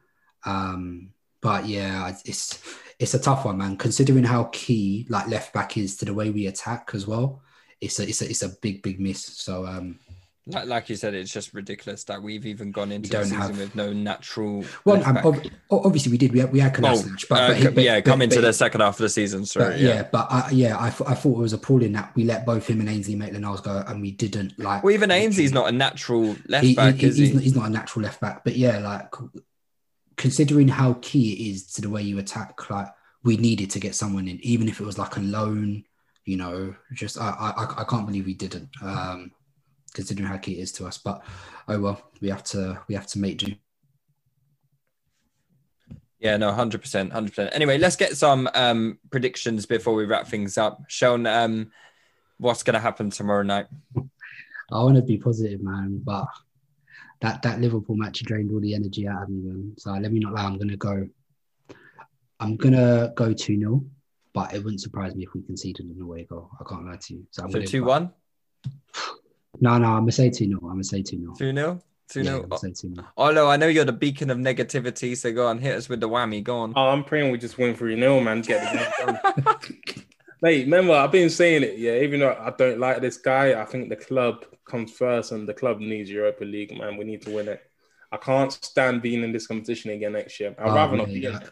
Um, but yeah, it's it's a tough one, man. Considering how key like left back is to the way we attack as well, it's a it's a it's a big big miss. So um, Like, like you said, it's just ridiculous that we've even gone into the season have- with no natural. well, um, ob- obviously we did. We had, we had Oh, Kolasinac, uh, but, but, but- yeah, but- come into but- the second half of the season. Sorry, But yeah, but I, yeah, I, th- I thought it was appalling that we let both him and Ainsley Maitland-Niles go, and we didn't like. Well, even Ainsley's not a natural left he, back, he- is he's, he? Not, he's not a natural left back, but yeah, like considering how key it is to the way you attack, like we needed to get someone in, even if it was like a loan. You know, just I I, I can't believe we didn't. Um, considering how key it is to us, but oh well, we have to we have to make do. Yeah, no, hundred percent, hundred percent. Anyway, let's get some um predictions before we wrap things up. Sean, um, what's going to happen tomorrow night? I want to be positive, man, but that that Liverpool match drained all the energy out of me, man. So let me not lie, I'm gonna go. I'm gonna go two 0 but it wouldn't surprise me if we conceded an away goal. I can't lie to you. So I'm So gonna two one, No, no, I'm gonna say two 0 I'm gonna say two 0 two nil, two Yeah, I'm nil. gonna 0 Although I know you're the beacon of negativity, so go on, hit us with the whammy. Go on. oh, I'm praying we just win three 0 man. Get the game done. Mate, remember I've been saying it. Yeah, even though I don't like this guy, I think the club comes first, and the club needs Europa League, man. We need to win it. I can't stand being in this competition again next year. I'd Oh, rather not be in yeah. it.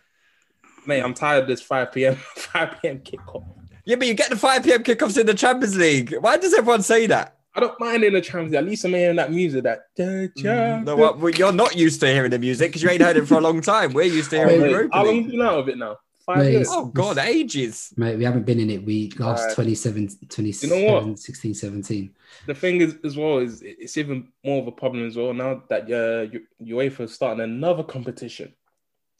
Mate, I'm tired of this 5 p.m. 5 p.m. kickoff. Yeah, but you get the five pm kickoffs in the Champions League. Why does everyone say that? I don't mind in the Champions League. At least I'm hearing that music. That da, da, No, what, well, you're not used to hearing the music because you ain't heard it for a long time. We're used to hearing Mate, Europa How long have you been out of it now? Five Mate, years. Oh God, ages. Mate, we haven't been in it. We last Alright. 27, 27 You know what? 16, 17. The thing is, as well, is it's even more of a problem as well now that uh, U- UEFA is starting another competition.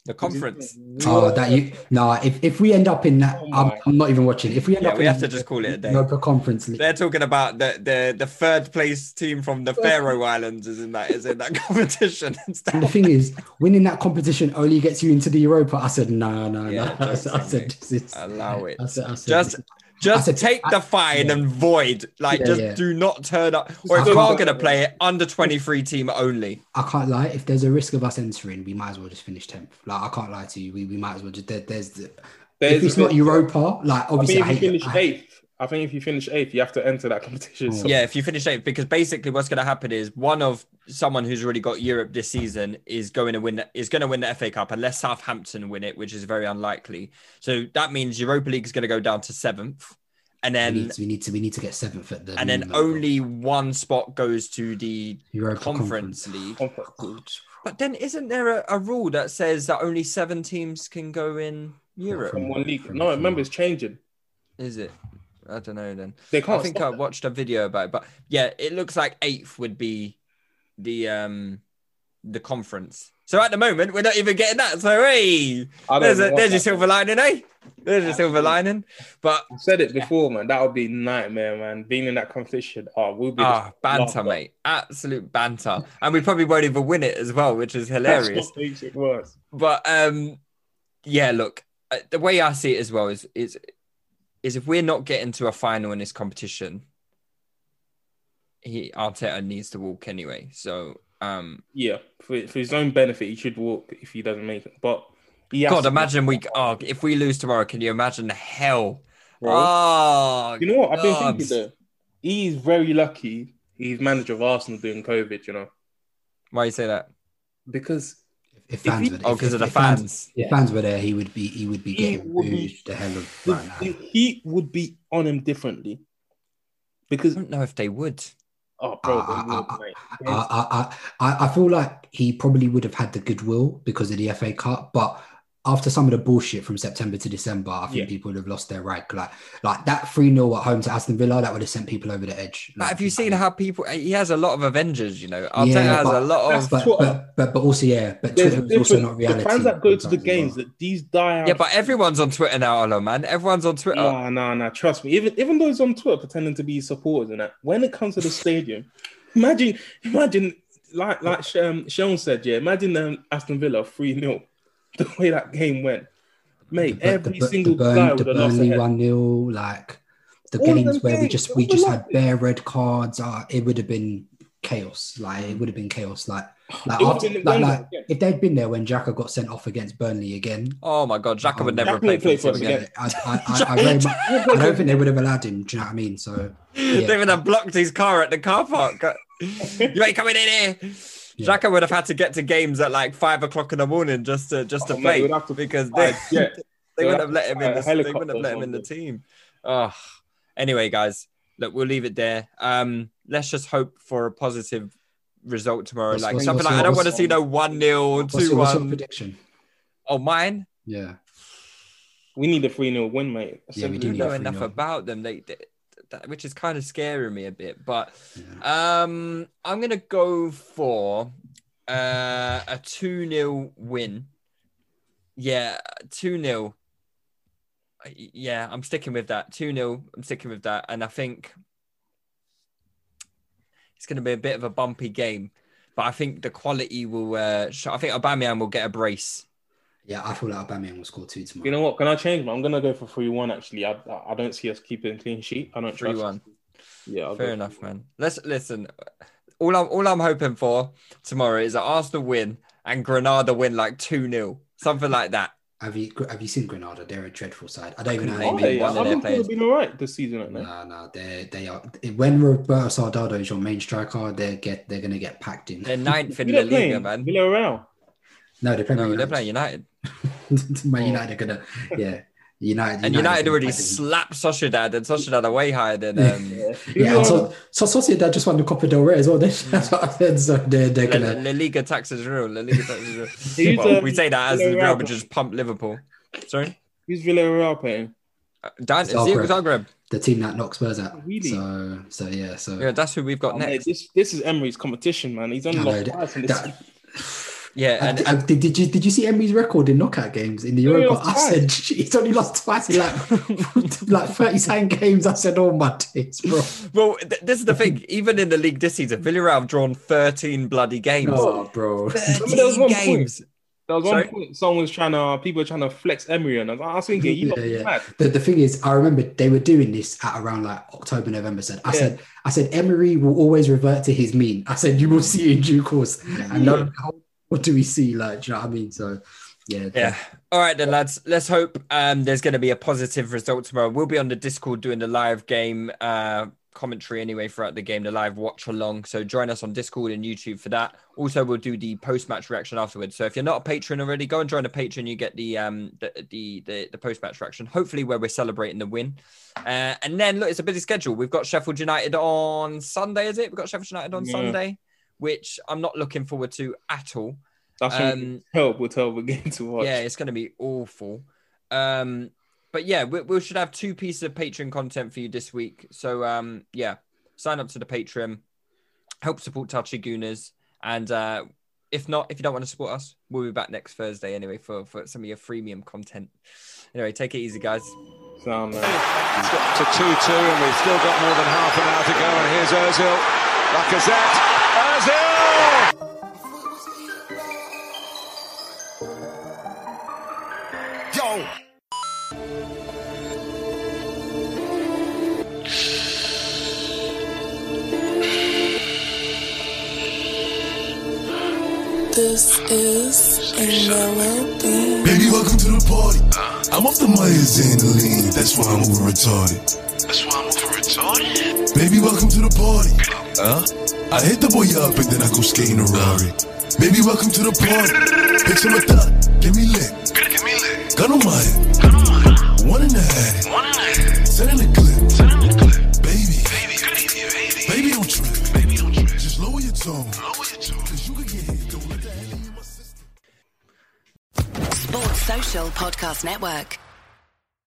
The conference. Oh, that you no. If, if we end up in that, Oh I'm. I'm not even watching. If we end Yeah, up, we in have to just call it a day. Europa Conference League. They're talking about the, the the third place team from the Faroe Islands is in that is in that competition and And the thing is, winning that competition only gets you into the Europa. I said, no, no, Yeah, no. I said, I said, mate. this is, Allow it. I said, I said, Just just said- take the fine yeah. and void. Like Yeah, just yeah. do not turn up. Or if I you are gonna play it, under 23 team only. I can't lie. If there's a risk of us entering, we might as well just finish 10th. Like, I can't lie to you. We, we might as well just, there, there's, the, There's if it's not Europa, like, I obviously, think I, if you hate finish it. Eighth, I think if you finish eighth, you have to enter that competition. Oh. So Yeah, if you finish eighth, because basically what's going to happen is one of someone who's already got Europe this season is going to win is going to win the FA Cup unless Southampton win it, which is very unlikely. So that means Europa League is going to go down to seventh, and we, then need to, we need to, we need to get seventh at the and then minimum. only one spot goes to the Europa Conference League. Conference. But then isn't there a, a rule that says that only seven teams can go in Europe? From one league. From- No, from- remember it's changing. Is it? I don't know then. They I can't think I stop watched a video about it, but yeah, it looks like eighth would be the um the conference. So at the moment, we're not even getting that. So hey, there's a, there's your silver lining, eh? There's a silver lining. But I said it before, man. That would be nightmare, man. Being in that competition, oh, we'll be ah, banter, mate, absolute banter, and we probably won't even win it as well, which is hilarious. makes it worse. But um, yeah, look, uh, the way I see it as well is is is if we're not getting to a final in this competition, he Arteta needs to walk anyway. So um, Yeah, for, for his own benefit, he should walk if he doesn't make it. But He has God, to- imagine we. Oh, if we lose tomorrow, can you imagine the hell? Bro. Oh, You know what? I've been thinking though. He's very lucky. He's manager of Arsenal during COVID. You know, Why you say that? because If fans he- were Oh, because of if the fans- fans. If fans were there, he would be he would be He getting would be- the hell of right now. the heat would be on him differently. Because I don't know if they would. Oh, bro, they would, mate. I, I, I, I feel like he probably would have had the goodwill because of the FA Cup, but after some of the bullshit from September to December, I think Yeah. people would have lost their right. Like, like that 3 0 at home to Aston Villa, that would have sent people over the edge. But Like, have you seen I- how people? He has a lot of Avengers. You know, Arteta Yeah, has but a lot of. But, but, but, but also, yeah, but There's Twitter is also not reality. The fans that go to the games, well. that these die out. Yeah, but everyone's on Twitter now, hello man. Everyone's on Twitter. Nah, no, no. Trust me. Even even those on Twitter pretending to be supporters and that, when it comes to the stadium, imagine, imagine, like like um, Sean said, yeah. Imagine um, Aston Villa three 0 the way that game went, mate. The- every the, single the, Burn- guy the would have lost Burnley their 1 0, like the All games them where we just we just had lot. bare red cards, uh, it would have been chaos. Like it would have been chaos. Like, like, after, like, like if they'd been there when Xhaka got sent off against Burnley again, Oh my God, Xhaka would Um, never Xhaka play would play for for us us again. again. I, I, I, I, very much, I don't think they would have allowed him. Do you know what I mean? So They yeah, would have blocked his car at the car park. you ain't coming in here. Yeah. Xhaka would have had to get to games at like five o'clock in the morning just to just to Oh, mate, play we'd to because they, a jet. they We'd wouldn't have have let him in the they wouldn't have let him in the team. Oh. Anyway, guys, look, we'll leave it there. Um, let's just hope for a positive result tomorrow. What's- like what's- something what's like I don't want to what's- see no one 0 two your, what's your one. prediction? Oh, mine. Yeah, We need a 3 0 win, mate. Yeah, we do don't need know a that. enough 3-0. about them. They, they that, which is kind of scaring me a bit. But um, I'm gonna go for uh, a two 0 win. Yeah, two 0 Yeah, I'm sticking with that. Two 0 I'm sticking with that, and I think it's gonna be a bit of a bumpy game. But I think the quality will. Uh, I think Aubameyang will get a brace. Yeah. I feel like Aubameyang will score two tomorrow. You know what? Can I change? I'm gonna go for three one. Actually, I, I I don't see us keeping clean sheet. I don't 3-1. Yeah, I'll Fair go enough, 3-1. man. Let's listen. All I'm all I'm hoping for tomorrow is that Arsenal win and Granada win like 2-0. Something like that. Have you have you seen Granada? They're a dreadful side. I don't even know. Couldn't how they yeah, one of I've their been players. been all right this season, aren't they? No, no, they they are. When Roberto Soldado is your main striker, they get they're gonna get packed in. They're ninth in Who La Liga, man. Villarreal. No, they're playing. No, Man they're United. playing United. Man United are gonna, yeah, United. And United are already packed in. slapped Sociedad, and Sociedad are way higher than um, Yeah, and so so Sociedad just won the Copa del Rey as well. That's what I said. So they're they're gonna. La Liga tax is real. La Liga tax is real. Well, um, we say that as the Villarreal Real Madrid just pump Liverpool. Sorry, Who's Villarreal playing? Uh, Dan, Zagreb. Zagreb. Zagreb. The team that knocks Spurs out. Really? So so yeah. So Yeah, that's who we've got Oh, mate, next. this this is Emery's competition, man. He's only I know lost that- twice in this. that- Yeah, and, I- I- did, did you did you see Emery's record in knockout games in the only Europa? I said he's only lost twice in like like thirty seven games. I said, oh my days, bro. well, th- this is the thing. Even in the league this season, Villarreal have drawn 13 bloody games. Oh, bro. 13 there was one point- games. There was one Sorry? point someone was trying to people were trying to flex Emery, and I was, I was thinking, you Yeah, yeah. mad. The, the thing is, I remember they were doing this at around like October, November. Said I Yeah. said, I said Emery will always revert to his mean. I said you will see in due course. And now, what do we see? Like, do you know what I mean? So, yeah, Yeah. All right then, lads. Let's hope um, there's going to be a positive result tomorrow. We'll be on the Discord doing the live game uh, commentary anyway throughout the game, the live watch along. So join us on Discord and YouTube for that. Also, we'll do the post match reaction afterwards. So if you're not a patron already, go and join a patron. You get the um the the the, the post match reaction. Hopefully, where we're celebrating the win. Uh, and then look, it's a busy schedule. We've got Sheffield United on Sunday. Is it? We've got Sheffield United on Yeah. Sunday, which I'm not looking forward to at all. That's Um, help with terrible game to watch. Yeah, it's going to be awful. Um, but yeah, we, we should have two pieces of Patreon content for you this week. So um, yeah, sign up to the Patreon, help support Touchy Gooners, and uh, if not, if you don't want to support us, we'll be back next Thursday anyway for for some of your freemium content. Anyway, take it easy, guys. Sound man. It's got to 2 2, and we've still got more than half an hour to go. And here's Ozil. Lacazette. Ozil! Yo. This is a melody. Baby, welcome to the party. I'm off the Myers and the lean, that's why I'm over retarded. That's why I'm over retarded. Baby, welcome to the party. I hit the boy up and then I go skating a Rari. Baby, welcome to the party. Pick some of that, give me lit. Give me lit. Gun on my head, Gun on my head. one in the head. One in the head. Send in the clip. Send in the clip. Baby, Baby, baby, baby. baby, don't trip. Baby, don't trip. Just lower your tone. Lower your tone. Cause you could get hit. Don't let that hang in my system. Sports Social Podcast Network.